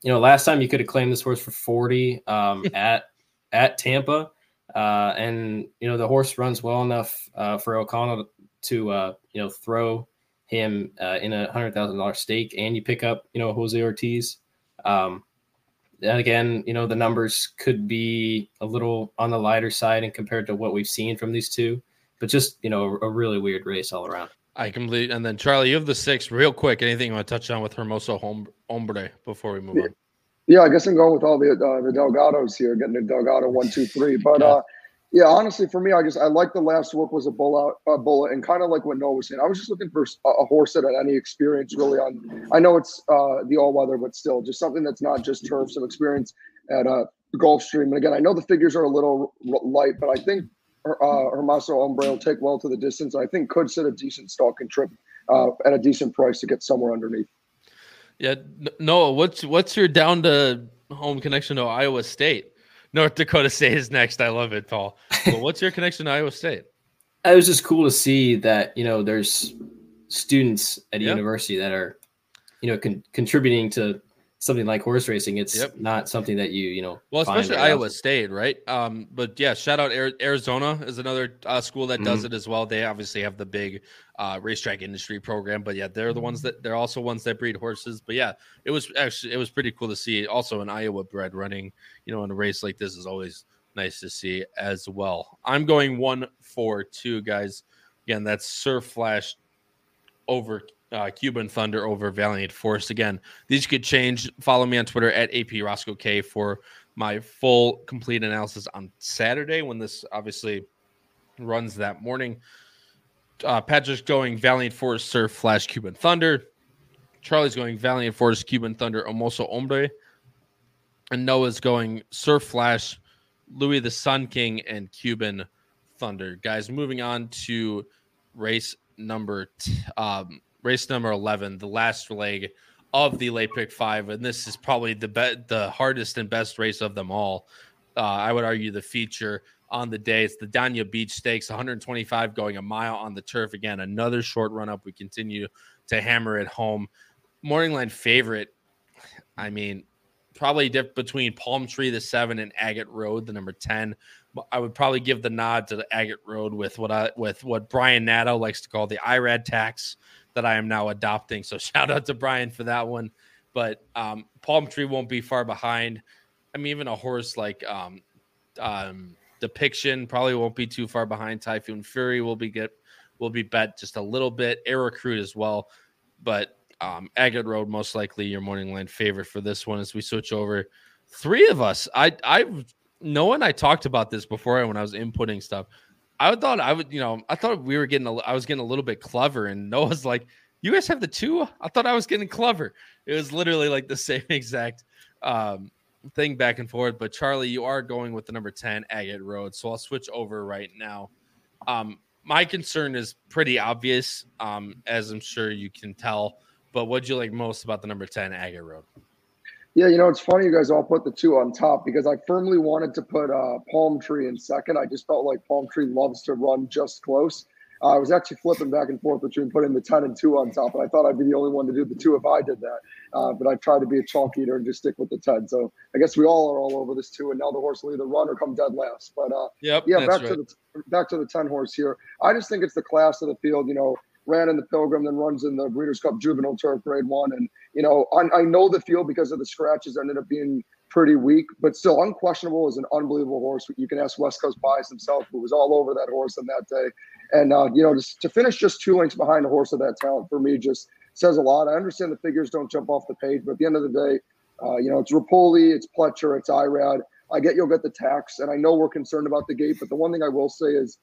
you know, last time you could have claimed this horse for forty um, at at Tampa, uh, and you know the horse runs well enough uh, for O'Connell to uh, you know throw him uh, in a hundred thousand dollar stake, and you pick up you know Jose Ortiz. Um, and again, you know the numbers could be a little on the lighter side and compared to what we've seen from these two, but just you know a, a really weird race all around. I completely. And then Charlie, you have the six. Real quick, anything you want to touch on with Hermoso Hombre before we move yeah. on? Yeah, I guess I'm going with all the uh, the Delgados here, getting the Delgado one, two, three. But yeah. uh, yeah, honestly, for me, I just I like the last work was a bullet, a bullet, and kind of like what Noah was saying. I was just looking for a, a horse that had any experience really on. I know it's uh, the all weather, but still, just something that's not just turf, some experience at uh, Gulfstream. And again, I know the figures are a little light, but I think uh, Hermoso Hombre will take well to the distance. I think could sit a decent stalking trip uh, at a decent price to get somewhere underneath. Yeah, Noah, what's what's your down to home connection to Iowa State? North Dakota State is next. I love it, Paul. Well, what's your connection to Iowa State? It was just cool to see that you know there's students at a yep. university that are you know con- contributing to something like horse racing. It's yep. not something that you you know. Well, especially Iowa State, right? Um, but yeah, shout out Arizona is another uh, school that does mm-hmm. it as well. They obviously have the big uh, racetrack industry program, but yeah, they're the ones mm-hmm. that they're also ones that breed horses. But yeah, it was actually it was pretty cool to see. Also, an Iowa bred running, you know, in a race like this is always nice to see as well. I'm going one four two guys. Again, that's Surf Flash over uh, Cuban Thunder over Valiant Force. Again, these could change. Follow me on Twitter at AP Roscoe K for my full complete analysis on Saturday when this obviously runs that morning. Uh, Patrick's going Valiant Force, Surf Flash, Cuban Thunder. Charlie's going Valiant Force, Cuban Thunder, Hermoso Hombre. And Noah's going Surf Flash, Louis the Sun King, and Cuban Thunder. Guys, moving on to race number t- um, race number 11, the last leg of the late pick five. And this is probably the be- the hardest and best race of them all. Uh, I would argue the feature on the day. It's the Dania Beach Stakes, 125 going a mile on the turf. Again, another short run up. We continue to hammer it home. Morning line favorite. I mean, probably dip between Palm Tree, the seven, and Agate Road, the number 10. I would probably give the nod to the Agate Road with what I with what Brian Nadeau likes to call the IRAD tax that I am now adopting. So shout out to Brian for that one. But um, Palm Tree won't be far behind. I mean, even a horse like um, um, Depiction probably won't be too far behind. Typhoon Fury will be get will be bet just a little bit. Air Recruit as well, but um, Agate Road most likely your morning line favorite for this one as we switch over. Three of us, I I Noah and I talked about this before when I was inputting stuff. I thought I would, you know, I thought we were getting, a, I was getting a little bit clever, and Noah's like, "You guys have the two? I thought I was getting clever." It was literally like the same exact um, thing back and forth. But Charlie, you are going with the number ten Agate Road, so I'll switch over right now. Um, my concern is pretty obvious, um, as I'm sure you can tell. But what do you like most about the number ten Agate Road? Yeah, you know, it's funny you guys all put the two on top because I firmly wanted to put uh, Palm Tree in second. I just felt like Palm Tree loves to run just close. Uh, I was actually flipping back and forth between putting the 10 and 2 on top, and I thought I'd be the only one to do the 2 if I did that. Uh, but I tried to be a chalk eater and just stick with the 10. So I guess we all are all over this 2, and now the horse will either run or come dead last. But uh, yep, yeah, back right. to the back to the 10 horse here. I just think it's the class of the field. You know, ran in the Pilgrim, then runs in the Breeders' Cup Juvenile Turf Grade One. And you know, I, I, know the field because of the scratches ended up being pretty weak, but still unquestionable is an unbelievable horse. You can ask West Coast Bias himself, who was all over that horse on that day. And uh, you know, just to finish just two lengths behind a horse of that talent for me just says a lot. I understand the figures don't jump off the page, but at the end of the day, uh, you know, it's Repole, it's Pletcher, it's Irad. I get you'll get the tax, and I know we're concerned about the gate, but the one thing I will say is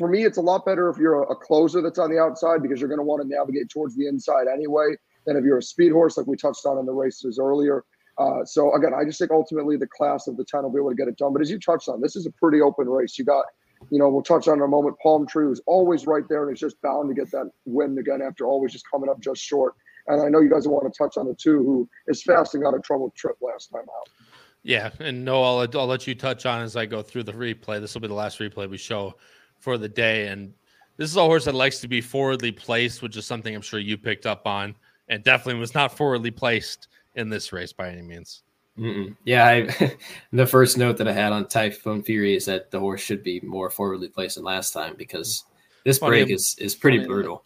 for me, it's a lot better if you're a, closer that's on the outside because you're going to want to navigate towards the inside anyway than if you're a speed horse, like we touched on in the races earlier. Uh, so again, I just think ultimately the class of the 10 will be able to get it done. But as you touched on, this is a pretty open race. You got, you know, we'll touch on in a moment. Palm Tree was always right there and it's just bound to get that win again after always just coming up just short. And I know you guys want to touch on the two who is fasting out a trouble trip last time out. Yeah, and no, I'll I'll let you touch on as I go through the replay. This will be the last replay we show for the day, and this is a horse that likes to be forwardly placed, which is something I'm sure you picked up on, and definitely was not forwardly placed in this race by any means. Mm-mm. Yeah, I, the first note that I had on Typhoon Fury is that the horse should be more forwardly placed than last time because this break is is pretty brutal.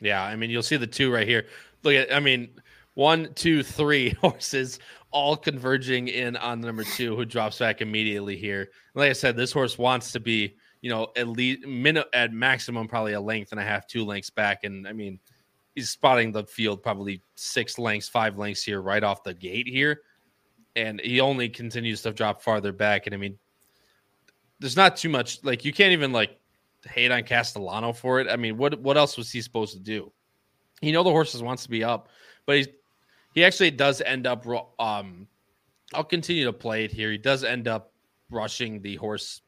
Yeah, I mean you'll see the two right here. Look at, I mean, one, two, three horses all converging in on the number two, who drops back immediately here. Like I said, this horse wants to be, you know, at least minute at maximum probably a length and a half, two lengths back, and I mean, he's spotting the field probably six lengths, five lengths here right off the gate here and he only continues to drop farther back. And I mean, there's not too much like you can't even like hate on Castellano for it. I mean, what what else was he supposed to do? You know, the horses wants to be up, but he's he actually does end up. Um, I'll continue to play it here. He does end up rushing the horse,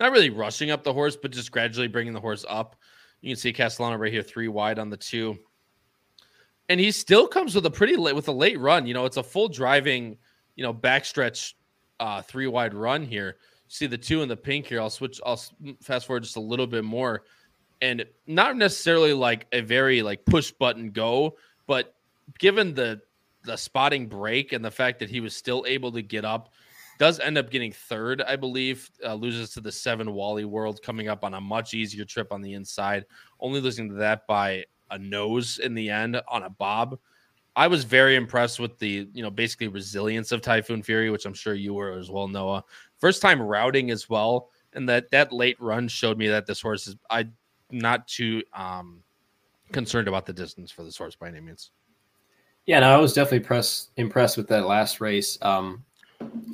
not really rushing up the horse, but just gradually bringing the horse up. You can see Castellano right here, three wide on the two and he still comes with a pretty late with a late run. You know, it's a full driving, you know, backstretch, uh, three wide run here. See the two in the pink here. I'll switch. I'll fast forward just a little bit more, and not necessarily like a very like push button go, but given the the spotting break and the fact that he was still able to get up, does end up getting third, I believe. Uh, loses to the seven Wally World coming up on a much easier trip on the inside, only losing to that by a nose in the end on a bob. I was very impressed with the, you know, basically resilience of Typhoon Fury, which I'm sure you were as well, Noah. First time routing as well, and that that late run showed me that this horse is I not too um concerned about the distance for this horse by any means. Yeah, no, I was definitely press, impressed with that last race. Um,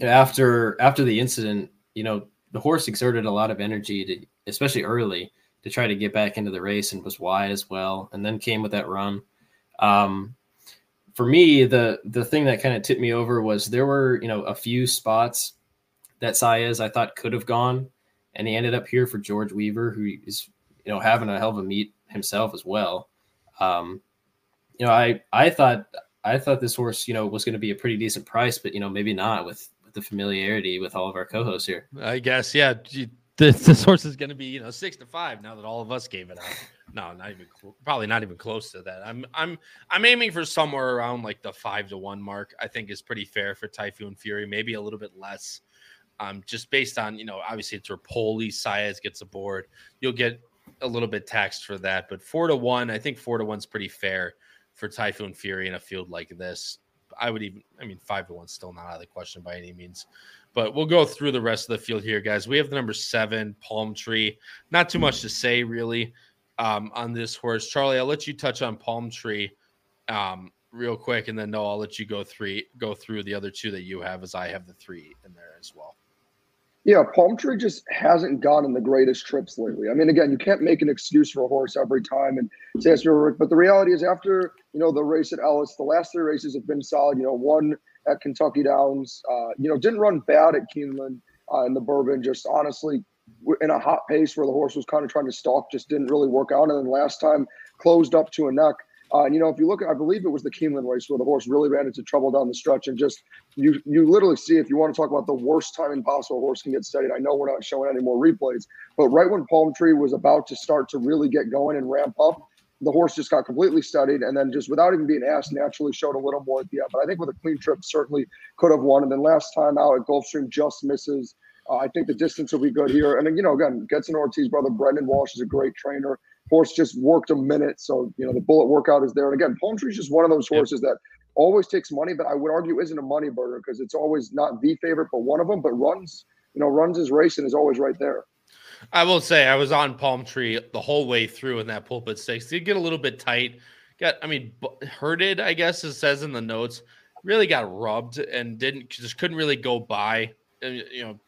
after after the incident, you know, the horse exerted a lot of energy to, especially early, to try to get back into the race and was wide as well, and then came with that run. Um, for me, the the thing that kind of tipped me over was there were you know a few spots that Saez I thought could have gone, and he ended up here for George Weaver, who is you know having a hell of a meet himself as well. Um, you know, I I thought I thought this horse you know was going to be a pretty decent price, but you know maybe not with with the familiarity with all of our co-hosts here. I guess yeah The, this horse is going to be you know six to five now that all of us gave it out. No, not even probably not even close to that. I'm I'm I'm aiming for somewhere around like the five to one mark. I think is pretty fair for Typhoon Fury, maybe a little bit less. Um, just based on you know obviously it's Repole, Saez gets aboard, you'll get a little bit taxed for that, but four to one, I think four to one's pretty fair for Typhoon Fury in a field like this. I would even, I mean, five to one still not out of the question by any means. But we'll go through the rest of the field here, guys. We have the number seven, Palm Tree. Not too much to say, really, um, on this horse. Charlie, I'll let you touch on Palm Tree um, real quick, and then no, I'll let you go three go through the other two that you have, as I have the three in there as well. Yeah, Palm Tree just hasn't gotten the greatest trips lately. I mean, again, you can't make an excuse for a horse every time and say it's your work, but the reality is after you know the race at Ellis, the last three races have been solid. You know, one at Kentucky Downs. Uh, you know, didn't run bad at Keeneland uh, in the Bourbon. Just honestly, in a hot pace where the horse was kind of trying to stalk, just didn't really work out. And then last time closed up to a neck. Uh, and you know, if you look at, I believe it was the Keeneland race where the horse really ran into trouble down the stretch, and just you you literally see if you want to talk about the worst time possible, horse can get steadied. I know we're not showing any more replays, but right when Palm Tree was about to start to really get going and ramp up, the horse just got completely studied and then just without even being asked naturally showed a little more at the end. But i think with a clean trip certainly could have won. And then last time out at gulfstream just misses. Uh, i think the distance will be good here. And then you know again Getson Ortiz brother brendan walsh is a great trainer. Horse just worked a minute. So you know the bullet workout is there. And again palm Tree is just one of those horses yep. that always takes money but i would argue isn't a money burger because it's always not the favorite but one of them but runs you know runs his race and is always right there I will say I was on Palm Tree the whole way through in that pulpit stakes. Did get a little bit tight. Got, I mean, hurted. I guess it says in the notes. Really got rubbed and didn't just couldn't really go by. You know,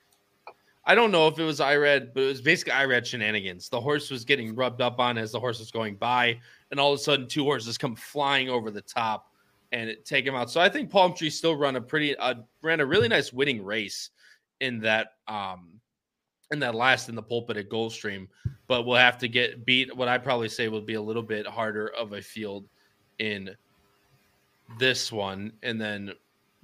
I don't know if it was IRAD, but it was basically IRAD shenanigans. The horse was getting rubbed up on as the horse was going by, and all of a sudden, two horses come flying over the top and take him out. So I think Palm Tree still run a pretty uh, ran a really nice winning race in that um and that last in the pulpit at Gulfstream, but we'll have to get beat what I probably say will be a little bit harder of a field in this one, and then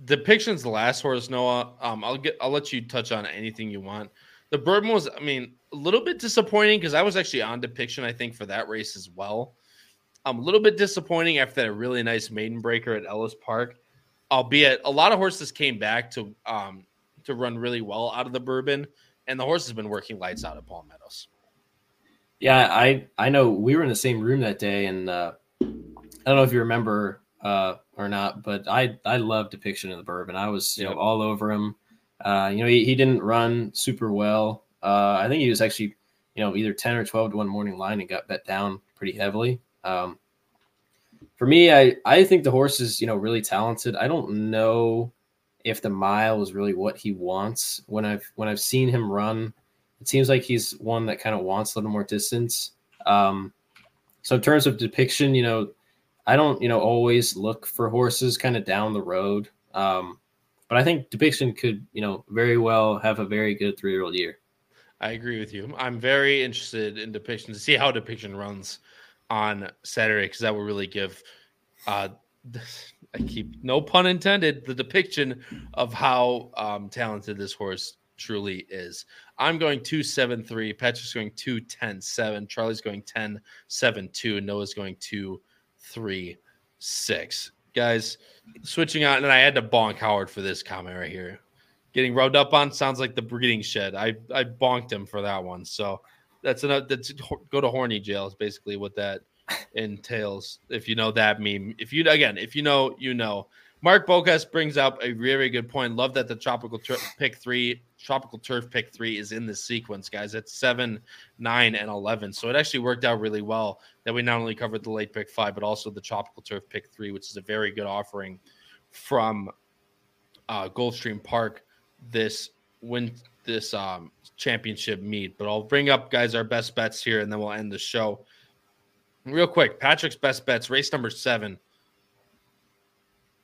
Depiction's the last horse. Noah, um, I'll get I'll let you touch on anything you want. The Bourbon was, I mean, a little bit disappointing because I was actually on Depiction, I think, for that race as well. I'm um, a little bit disappointing after that really nice maiden breaker at Ellis Park. Albeit a lot of horses came back to um to run really well out of the Bourbon, and the horse has been working lights out at Palm Meadows. Yeah, I I know we were in the same room that day, and uh, I don't know if you remember uh, or not, but I I love depiction of the Bourbon. I was you know all over him. Uh, you know he, he didn't run super well. Uh, I think he was actually you know either ten or twelve to one morning line and got bet down pretty heavily. Um, for me, I I think the horse is you know really talented. I don't know if the mile is really what he wants. When I've when I've seen him run, it seems like he's one that kind of wants a little more distance. Um, so in terms of depiction, you know, I don't you know always look for horses kind of down the road. Um, but I think depiction could you know very well have a very good three year old year. I agree with you. I'm very interested in depiction to see how depiction runs on Saturday because that will really give uh I keep no pun intended the depiction of how um, talented this horse truly is. I'm going 273, Patrick's going 2 10 7, Charlie's going 10 7 2, Noah's going 2 3 6. Guys, switching out, and I had to bonk Howard for this comment right here. Getting rubbed up on sounds like the breeding shed. I I bonked him for that one. So that's enough. That's go to horny jail is basically what that entails. If you know that meme, if you again, if you know, you know. Mark Bocas brings up a very good point. Love that the tropical tur- pick three, tropical turf pick three is in this sequence, guys. It's seven, nine, and eleven. So it actually worked out really well that we not only covered the late pick five, but also the tropical turf pick three, which is a very good offering from uh, Gulfstream Park this win this um, championship meet. But I'll bring up guys our best bets here, and then we'll end the show. Real quick, Patrick's best bets, race number seven.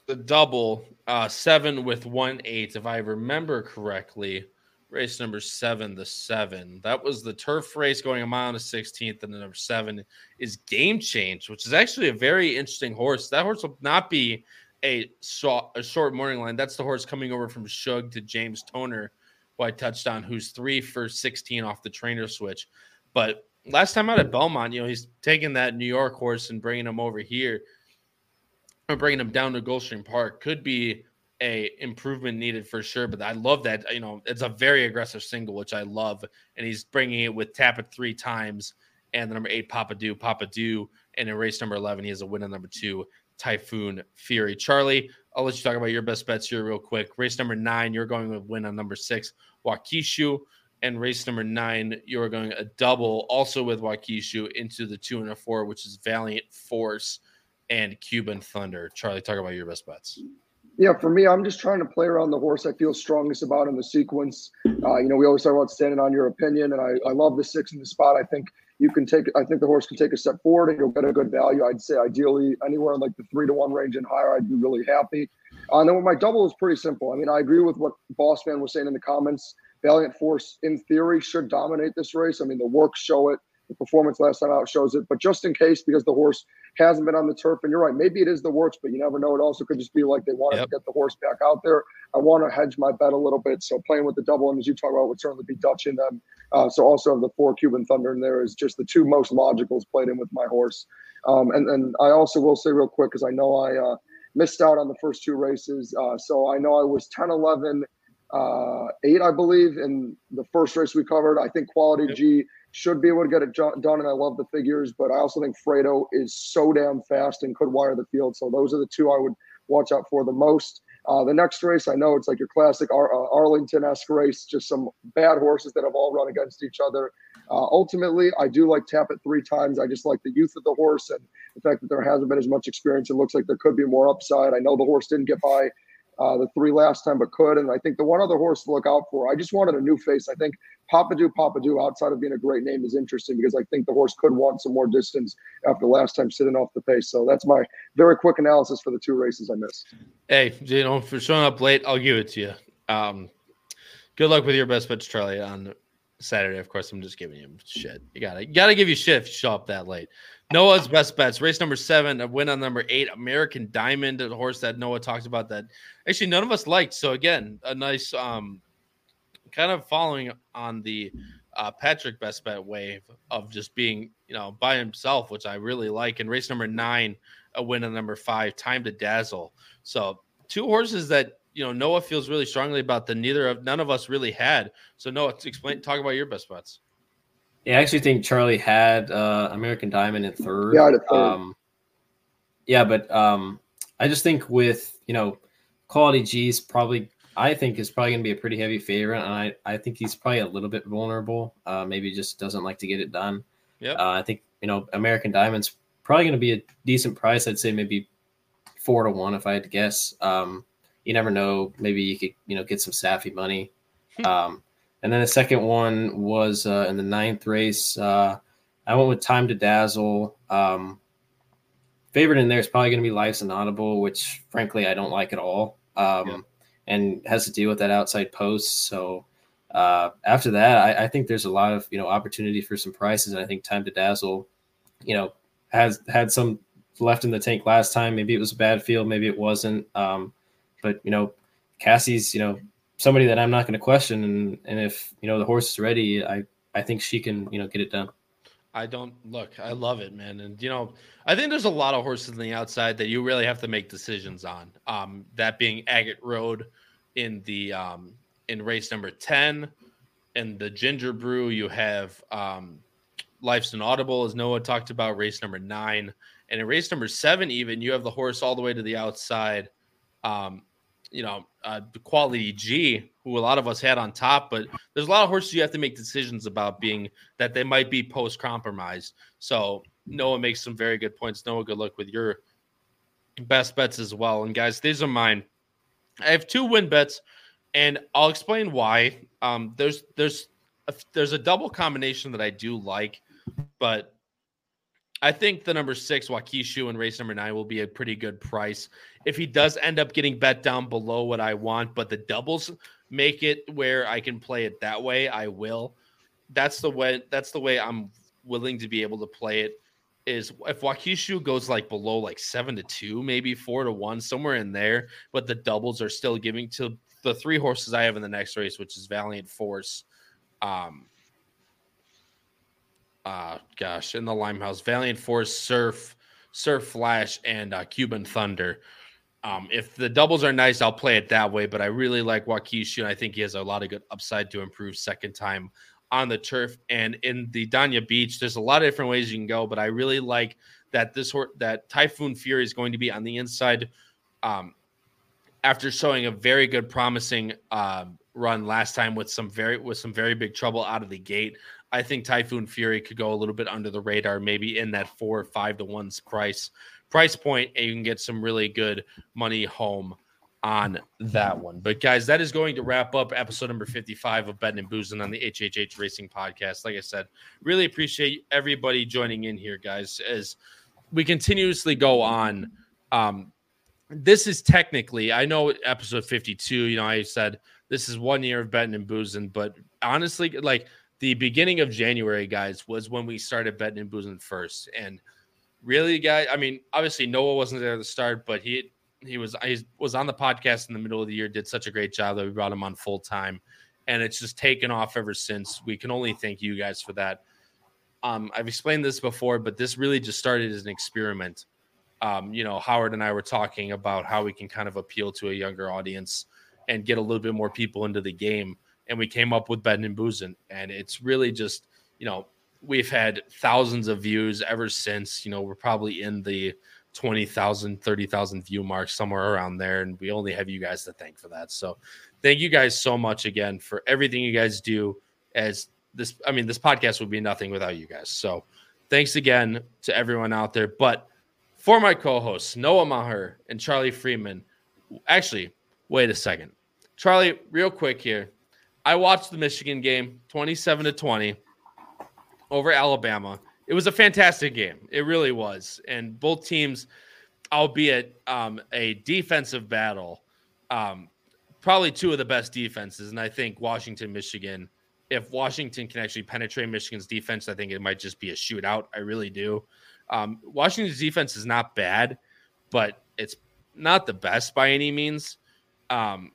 The double, uh, seven with one eight. If I remember correctly, race number seven, the seven. That was the turf race going a mile and a 16th. And the number seven is Game Change, which is actually a very interesting horse. That horse will not be a, short, a short morning line. That's the horse coming over from Shug to James Toner, who I touched on, who's three for 16 off the trainer switch. But last time out at Belmont, you know, he's taking that New York horse and bringing him over here or bringing him down to Gulfstream Park could be a improvement needed for sure. But I love that, you know, it's a very aggressive single, which I love. And he's bringing it with tap three times and the number eight, Papa Do, Papa Do. And in race number 11, he has a win on number two, Typhoon Fury. Charlie, I'll let you talk about your best bets here real quick. Race number nine, you're going with win on number six, Waukesha and race number nine, you are going a double also with Waukesha into the two and a four, which is Valiant Force and Cuban Thunder. Charlie, talk about your best bets. Yeah, for me, I'm just trying to play around the horse I feel strongest about in the sequence. Uh, you know, we always talk about standing on your opinion, and I, I love the six in the spot. I think you can take, I think the horse can take a step forward and you'll get a good value. I'd say ideally anywhere in like the three to one range and higher, I'd be really happy. Uh, and then with my double is pretty simple. I mean, I agree with what Boss Man was saying in the comments. Valiant Force, in theory, should dominate this race. I mean, the works show it. The performance last time out shows it. But just in case, because the horse hasn't been on the turf, and you're right, maybe it is the works, but you never know. It also could just be like they wanted yep. to get the horse back out there. I want to hedge my bet a little bit. So playing with the double, and as you talk about, would certainly be Dutch in them. Uh, so also the four Cuban Thunder in there is just the two most logicals played in with my horse. Um, and then I also will say real quick, because I know I uh, missed out on the first two races. Uh, so I know I was 10 11 uh, eight, I believe, in the first race we covered. I think Quality yep. G should be able to get it done, and I love the figures, but I also think Fredo is so damn fast and could wire the field. So those are the two I would watch out for the most. Uh, the next race, I know it's like your classic Ar- uh, Arlington esque race, just some bad horses that have all run against each other. Uh, ultimately, I do like tap it three times. I just like the youth of the horse and the fact that there hasn't been as much experience. It looks like there could be more upside. I know the horse didn't get by uh, the three last time, but could. And I think the one other horse to look out for, I just wanted a new face. I think Papa Do, Papa Do, outside of being a great name, is interesting because I think the horse could want some more distance after last time sitting off the pace. So that's my very quick analysis for the two races I missed. Hey, you know, for showing up late, I'll give it to you. Um, good luck with your best bets, Charlie, on Saturday. Of course, I'm just giving him shit. You gotta you gotta give you shit if you show up that late. Noah's best bets. Race number seven, a win on number eight, American Diamond, a horse that Noah talked about that actually none of us liked. So again, a nice um kind of following on the uh, Patrick best bet wave of just being, you know, by himself, which I really like. And race number nine, a win on number five, time to dazzle. So two horses that you know Noah feels really strongly about that neither of none of us really had. So Noah, explain talk about your best bets. Yeah, I actually think Charlie had uh, American Diamond in third. Yeah, third. Um, yeah, but um, I just think with you know quality G's probably I think is probably going to be a pretty heavy favorite, and I I think he's probably a little bit vulnerable. Uh, maybe just doesn't like to get it done. Yeah, uh, I think you know American Diamond's probably going to be a decent price. I'd say maybe four to one if I had to guess. Um, you never know. Maybe you could you know get some Saffie money. Hmm. Um, and then the second one was uh, in the ninth race. Uh, I went with Time to Dazzle. Um, favorite in there is probably going to be Life's Inaudible, which frankly I don't like at all, um, yeah. and has to deal with that outside post. So uh, after that, I, I, think there's a lot of you know opportunity for some prices, and I think Time to Dazzle, you know, has had some left in the tank last time. Maybe it was a bad field, maybe it wasn't. Um, but you know, Casse's you know somebody that I'm not going to question. And and if you know the horse is ready, I I think she can you know get it done. I don't look. I love it, man. And you know, I think there's a lot of horses on the outside that you really have to make decisions on. Um, that being Agate Road in the um in race number ten, and the Ginger Brew. You have um, Life's Inaudible, as Noah talked about, race number nine, and in race number seven, even you have the horse all the way to the outside. Um, you know, uh, quality G, who a lot of us had on top, but there's a lot of horses you have to make decisions about being that they might be post compromised. So Noah makes some very good points. Noah, good luck with your best bets as well. And guys, these are mine. I have two win bets, and I'll explain why. Um, there's there's a, there's a double combination that I do like, but I think the number six Wakishu, in race number nine will be a pretty good price. If he does end up getting bet down below what I want, but the doubles make it where I can play it that way, I will. That's the way. That's the way I'm willing to be able to play it. Is if Wakishu goes like below like seven to two, maybe four to one, somewhere in there, but the doubles are still giving to the three horses I have in the next race, which is Valiant Force, um, uh gosh, in the Limehouse, Valiant Force, Surf, Surf Flash, and uh, Cuban Thunder. Um, if the doubles are nice, I'll play it that way. But I really like Waukesha, and I think he has a lot of good upside to improve second time on the turf. And in the Dania Beach, there's a lot of different ways you can go, but I really like that this that Typhoon Fury is going to be on the inside. Um, after showing a very good, promising uh, run last time with some very with some very big trouble out of the gate, I think Typhoon Fury could go a little bit under the radar, maybe in that four or five to one's price price point, and you can get some really good money home on that one. But guys, that is going to wrap up episode number 55 of Betting and Boozing on the HHH Racing Podcast. Like I said, really appreciate everybody joining in here, guys, as we continuously go on. Um, this is technically, I know episode 52, you know, I said this is one year of betting and boozing, but honestly, like the beginning of January, guys, was when we started betting and boozing first. And really, guys, I mean, obviously Noah wasn't there at the start, but he he was he was on the podcast in the middle of the year, did such a great job that we brought him on full time, and it's just taken off ever since. We can only thank you guys for that. Um, I've explained this before, but this really just started as an experiment. Um, you know, Howard and I were talking about how we can kind of appeal to a younger audience and get a little bit more people into the game and we came up with betting and boozing and it's really just you know we've had thousands of views ever since you know we're probably in the 20,000 30,000 view mark somewhere around there. And we only have you guys to thank for that. So thank you guys so much again for everything you guys do as this I mean this podcast would be nothing without you guys. So thanks again to everyone out there. But for my co-hosts Noah Maher and Charlie Freeman actually wait a second. Charlie real quick here I watched the Michigan game 27 to 20 over Alabama. It was a fantastic game. It really was. And both teams, albeit um, a defensive battle, um, probably two of the best defenses. And I think Washington, Michigan if Washington can actually penetrate Michigan's defense, I think it might just be a shootout. I really do. Um, Washington's defense is not bad, but it's not the best by any means. Um,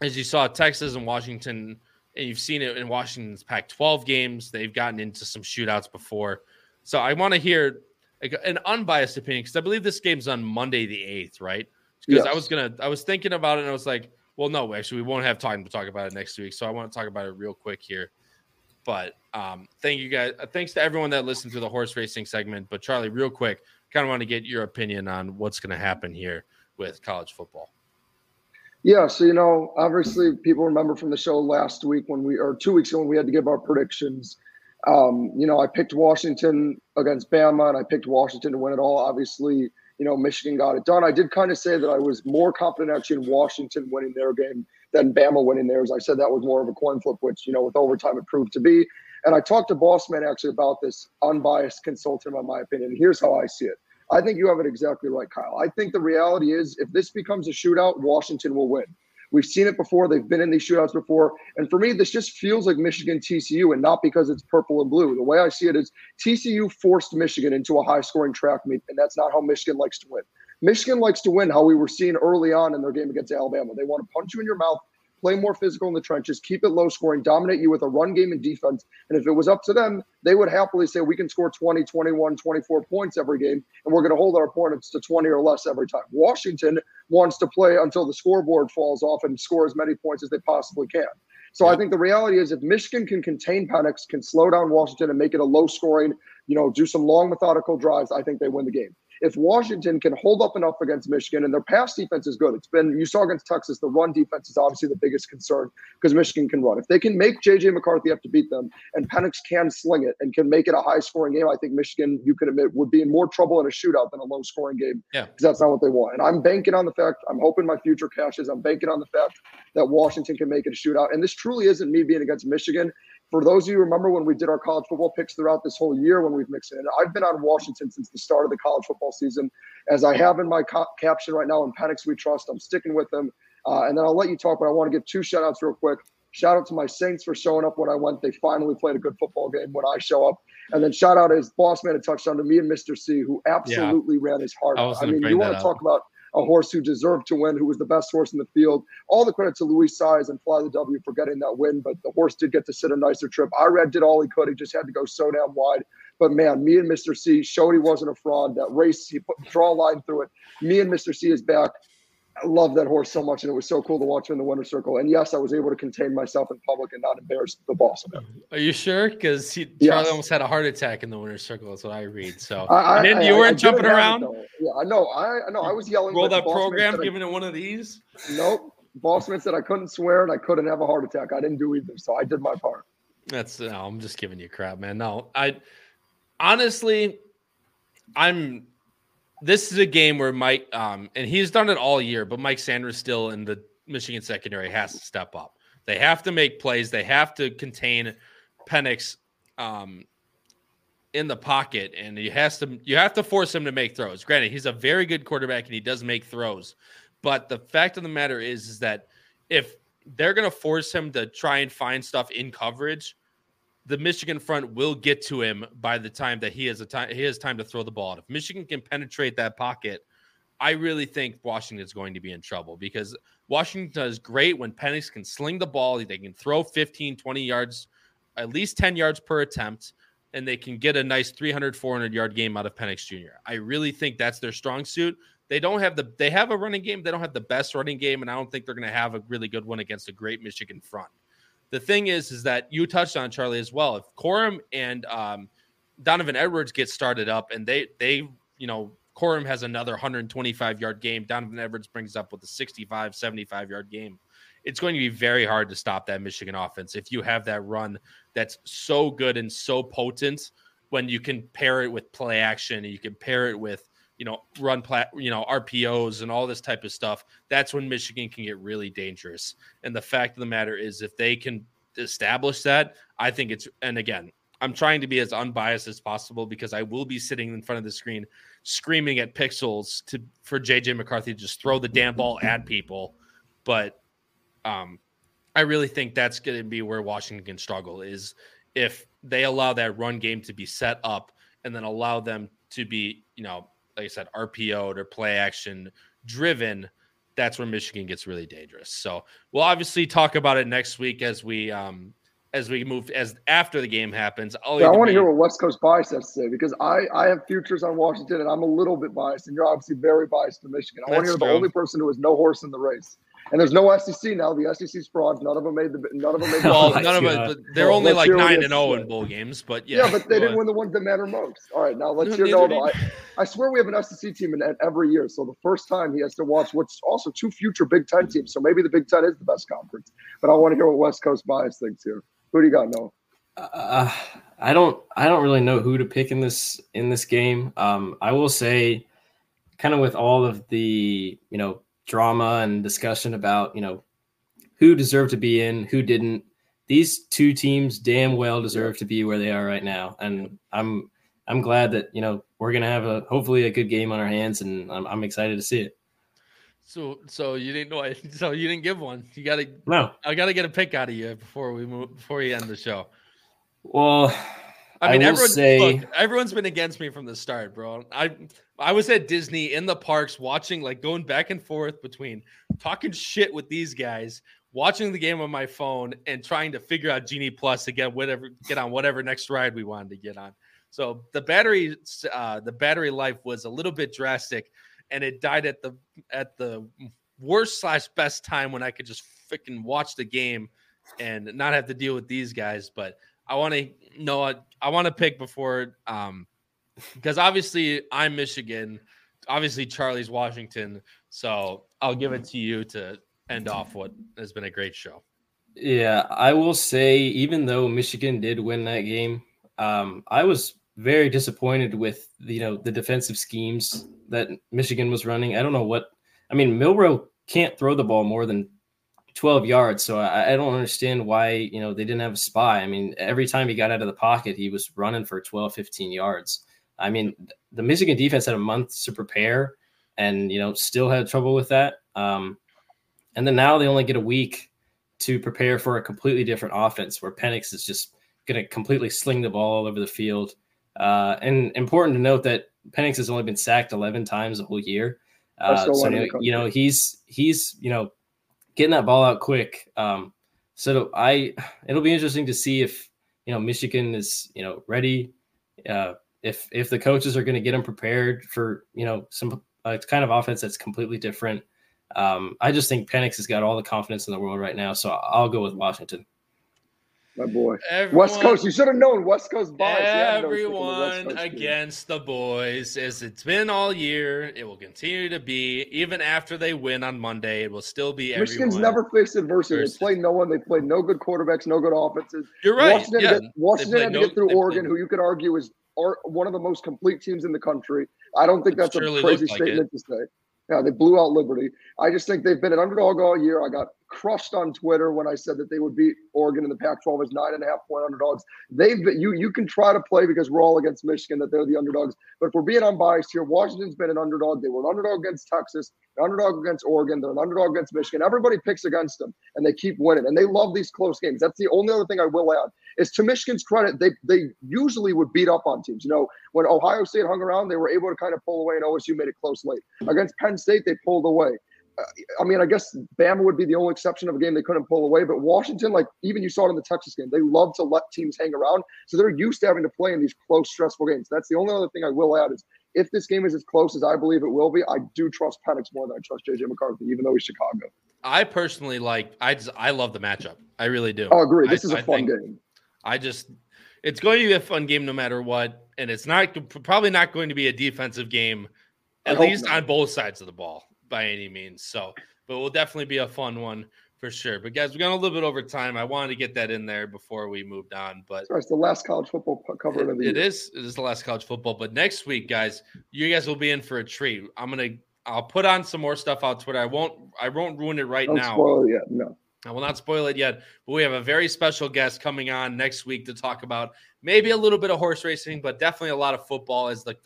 as you saw, Texas and Washington, and you've seen it in Washington's Pac 12 games, they've gotten into some shootouts before. So I want to hear an unbiased opinion because I believe this game's on Monday the 8th, right? Because yes. I was going to, I was thinking about it and I was like, well, no, actually, we won't have time to talk about it next week. So I want to talk about it real quick here. But um, thank you guys. Uh, thanks to everyone that listened to the horse racing segment. But Charlie, real quick, kind of want to get your opinion on what's going to happen here with college football. Yeah, so you know, obviously, people remember from the show last week when we, or two weeks ago, when we had to give our predictions. Um, you know, I picked Washington against Bama, and I picked Washington to win it all. Obviously, you know, Michigan got it done. I did kind of say that I was more confident actually in Washington winning their game than Bama winning theirs. I said that was more of a coin flip, which, you know, with overtime it proved to be. And I talked to Bossman actually about this unbiased consultant, on my opinion. Here's how I see it. I think you have it exactly right, Kyle. I think the reality is if this becomes a shootout, Washington will win. We've seen it before. They've been in these shootouts before. And for me, this just feels like Michigan TCU and not because it's purple and blue. The way I see it is TCU forced Michigan into a high scoring track meet, and that's not how Michigan likes to win. Michigan likes to win how we were seeing early on in their game against Alabama. They want to punch you in your mouth, play more physical in the trenches, keep it low scoring, dominate you with a run game and defense. And if it was up to them, they would happily say, we can score 20, 21, 24 points every game, and we're going to hold our opponents to 20 or less every time. Washington wants to play until the scoreboard falls off and score as many points as they possibly can. So I think the reality is if Michigan can contain Penix, can slow down Washington and make it a low scoring, you know, do some long methodical drives, I think they win the game if Washington can hold up enough against Michigan and their pass defense is good, it's been you saw against Texas, the run defense is obviously the biggest concern because Michigan can run. If they can make JJ McCarthy have to beat them and Penix can sling it and can make it a high scoring game, I think Michigan, you can admit, would be in more trouble in a shootout than a low scoring game. Yeah. Because that's not what they want. And I'm banking on the fact, I'm hoping my future cashes, I'm banking on the fact that Washington can make it a shootout. And this truly isn't me being against Michigan for those of you who remember when we did our college football picks throughout this whole year when we've mixed it in, I've been on Washington since the start of the college football season. As I have in my co- caption right now, in Penix We Trust, I'm sticking with them. Uh, and then I'll let you talk, but I want to give two shout outs real quick. Shout out to my Saints for showing up when I went. They finally played a good football game when I show up. And then shout out as boss man a touchdown to me and Mr. C, who absolutely yeah. ran his heart out. I mean, you want to talk about a horse who deserved to win, who was the best horse in the field. All the credit to Luis Saez and Fly the W for getting that win, but the horse did get to sit a nicer trip. Irad did all he could. He just had to go so damn wide. But man, me and Mr. C showed he wasn't a fraud. That race, he put draw a line through it. Me and Mr. C is back. I love that horse so much, and it was so cool to watch him in the winner's circle. And yes, I was able to contain myself in public and not embarrass the boss of it. Are you sure? Because he Charlie yes. almost had a heart attack in the winner's circle. That's what I read. So I, I, and you weren't I, jumping around. yeah, I know. I, I know. I was yelling. Roll that program, giving it one of these. Nope. Bossman said I couldn't swear and I couldn't have a heart attack. I didn't do either, so I did my part. That's no. I'm just giving you crap, man. No, I honestly, I'm this is a game where Mike, um, and he's done it all year, but Mike Sainristil in the Michigan secondary has to step up. They have to make plays. They have to contain Penix um, in the pocket, and he has to. You have to force him to make throws. Granted, he's a very good quarterback, and he does make throws. But the fact of the matter is, is that if they're going to force him to try and find stuff in coverage, the Michigan front will get to him by the time that he has a time he has time to throw the ball. If Michigan can penetrate that pocket, I really think Washington is going to be in trouble because Washington is great when Penix can sling the ball, they can throw 15, 20 yards, at least 10 yards per attempt, and they can get a nice 300, 400 yard game out of Penix Jr. I really think that's their strong suit. They don't have the they have a running game, they don't have the best running game, and I don't think they're going to have a really good one against a great Michigan front the thing is, is that you touched on Charlie as well. If Corum and um, Donovan Edwards get started up, and they they you know Corum has another 125 yard game, Donovan Edwards brings up with a 65, 75 yard game. It's going to be very hard to stop that Michigan offense if you have that run that's so good and so potent when you can pair it with play action and you can pair it with you know, run plat, you know, RPOs and all this type of stuff, that's when Michigan can get really dangerous. And the fact of the matter is, if they can establish that, I think it's, and again, I'm trying to be as unbiased as possible because I will be sitting in front of the screen screaming at pixels to for JJ McCarthy to just throw the damn ball at people. But um, I really think that's going to be where Washington can struggle is if they allow that run game to be set up and then allow them to be, you know, like I said, RPO'd or play action driven, that's where Michigan gets really dangerous. So we'll obviously talk about it next week as we um as we move as after the game happens. I'll yeah, I want to hear what West Coast bias has to say because I I have futures on Washington and I'm a little bit biased, and you're obviously very biased to Michigan. I want to hear true. the only person who has no horse in the race. And there's no SEC now. The SEC's frauds. None of them made the. None of them made. The well, none of them. They're well, only like nine and zero oh in bowl games, but yeah. Yeah, but they didn't win the ones that matter most. All right, now let's no, hear. No, no. I, I, swear we have an SEC team in every year. So the first time he has to watch what's also two future Big Ten teams. So maybe the Big Ten is the best conference. But I want to hear what West Coast bias thinks here. Who do you got, Noah? Uh, I don't. I don't really know who to pick in this in this game. Um, I will say, kind of with all of the you know drama and discussion about you know who deserved to be in, who didn't. These two teams damn well deserve to be where they are right now, and I'm I'm glad that you know we're gonna have a hopefully a good game on our hands, and I'm, I'm excited to see it. So so you didn't know so you didn't give one. You gotta no. I gotta get a pick out of you before we move before you end the show. Well, I mean, I everyone, say... look, everyone's been against me from the start, bro. I I was at Disney in the parks watching, like going back and forth between talking shit with these guys, watching the game on my phone, and trying to figure out Genie Plus to get whatever get on whatever next ride we wanted to get on. So the battery, uh, the battery life was a little bit drastic, and it died at the at the worst slash best time when I could just freaking watch the game and not have to deal with these guys. But I want to know. I, I want to pick before, um, because obviously I'm Michigan. Obviously Charlie's Washington. So I'll give it to you to end off what has been a great show. Yeah, I will say, even though Michigan did win that game, um, I was very disappointed with you know the defensive schemes that Michigan was running. I don't know what I mean. Milroe can't throw the ball more than 12 yards. So I, I, don't understand why, you know, they didn't have a spy. I mean, every time he got out of the pocket, he was running for 12, 15 yards. I mean, the Michigan defense had a month to prepare and, you know, still had trouble with that. Um, and then now they only get a week to prepare for a completely different offense where Penix is just going to completely sling the ball all over the field. Uh, and important to note that Penix has only been sacked 11 times a whole year. Uh, so, you know, he's, he's, you know, getting that ball out quick. Um, so I, it'll be interesting to see if you know Michigan is you know ready. Uh, if if the coaches are going to get them prepared for you know some uh, kind of offense that's completely different. Um, I just think Penix has got all the confidence in the world right now, so I'll go with Washington my boy. Everyone, West Coast. You should have known West Coast bias. Everyone the against the boys, as it's been all year. It will continue to be, even after they win on Monday. It will still be. Michigan's never faced adversity. Versus. They played no one. They played no good quarterbacks, no good offenses. You're right. Washington, yeah. had, Washington had to no, get through Oregon, played. who you could argue is one of the most complete teams in the country. I don't think that's a crazy statement to say. Yeah, they blew out Liberty. I just think they've been an underdog all year. I got crushed on Twitter when I said that they would beat Oregon in the Pac-12 as nine and a half point underdogs. They've been, you you can try to play because we're all against Michigan that they're the underdogs, but if we're being unbiased here, Washington's been an underdog. They were an underdog against Texas, an underdog against Oregon, they're an underdog against Michigan. Everybody picks against them, and they keep winning, and they love these close games. That's the only other thing I will add is to Michigan's credit, they they usually would beat up on teams. You know, when Ohio State hung around, they were able to kind of pull away, and OSU made it close late. Against Penn State, they pulled away. I mean, I guess Bama would be the only exception of a game they couldn't pull away. But Washington, like even you saw it in the Texas game, they love to let teams hang around. So they're used to having to play in these close, stressful games. That's the only other thing I will add is if this game is as close as I believe it will be, I do trust Penix more than I trust JJ McCarthy, even though he's Chicago. I personally like. I just, I love the matchup. I really do. Oh, I agree. This I, is a I fun game. I just, it's going to be a fun game no matter what, and it's not probably not going to be a defensive game, at least not. on both sides of the ball by any means. So but will definitely be a fun one for sure. But guys, we got a little bit over time. I wanted to get that in there before we moved on. But Sorry, it's the last college football cover it, of the year. It is. It is the last college football. But next week, guys, you guys will be in for a treat. I'm gonna. I'll put on some more stuff on Twitter. I won't. I won't ruin it right Don't now. Spoil it yet. No. I will not spoil it yet, but we have a very special guest coming on next week to talk about maybe a little bit of horse racing, but definitely a lot of football as the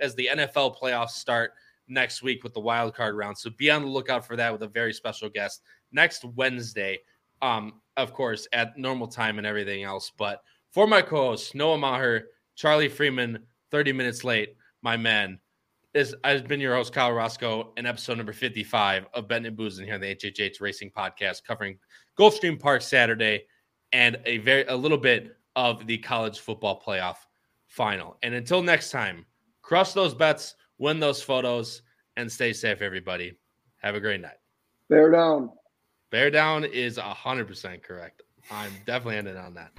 as the NFL playoffs start next week with the wild card round. So be on the lookout for that with a very special guest next Wednesday um, of course, at normal time and everything else. But for my co-host Noah Maher, Charlie Freeman, 30 minutes late, my man. This I've been your host, Kyle Roscoe, in episode number 55 of Betting and Boozing here on the HHH Racing Podcast, covering Gulfstream Park Saturday and a very a little bit of the college football playoff final. And until next time, crush those bets, win those photos, and stay safe, everybody. Have a great night. Bear down. Bear down is 100% correct. I'm definitely ending on that.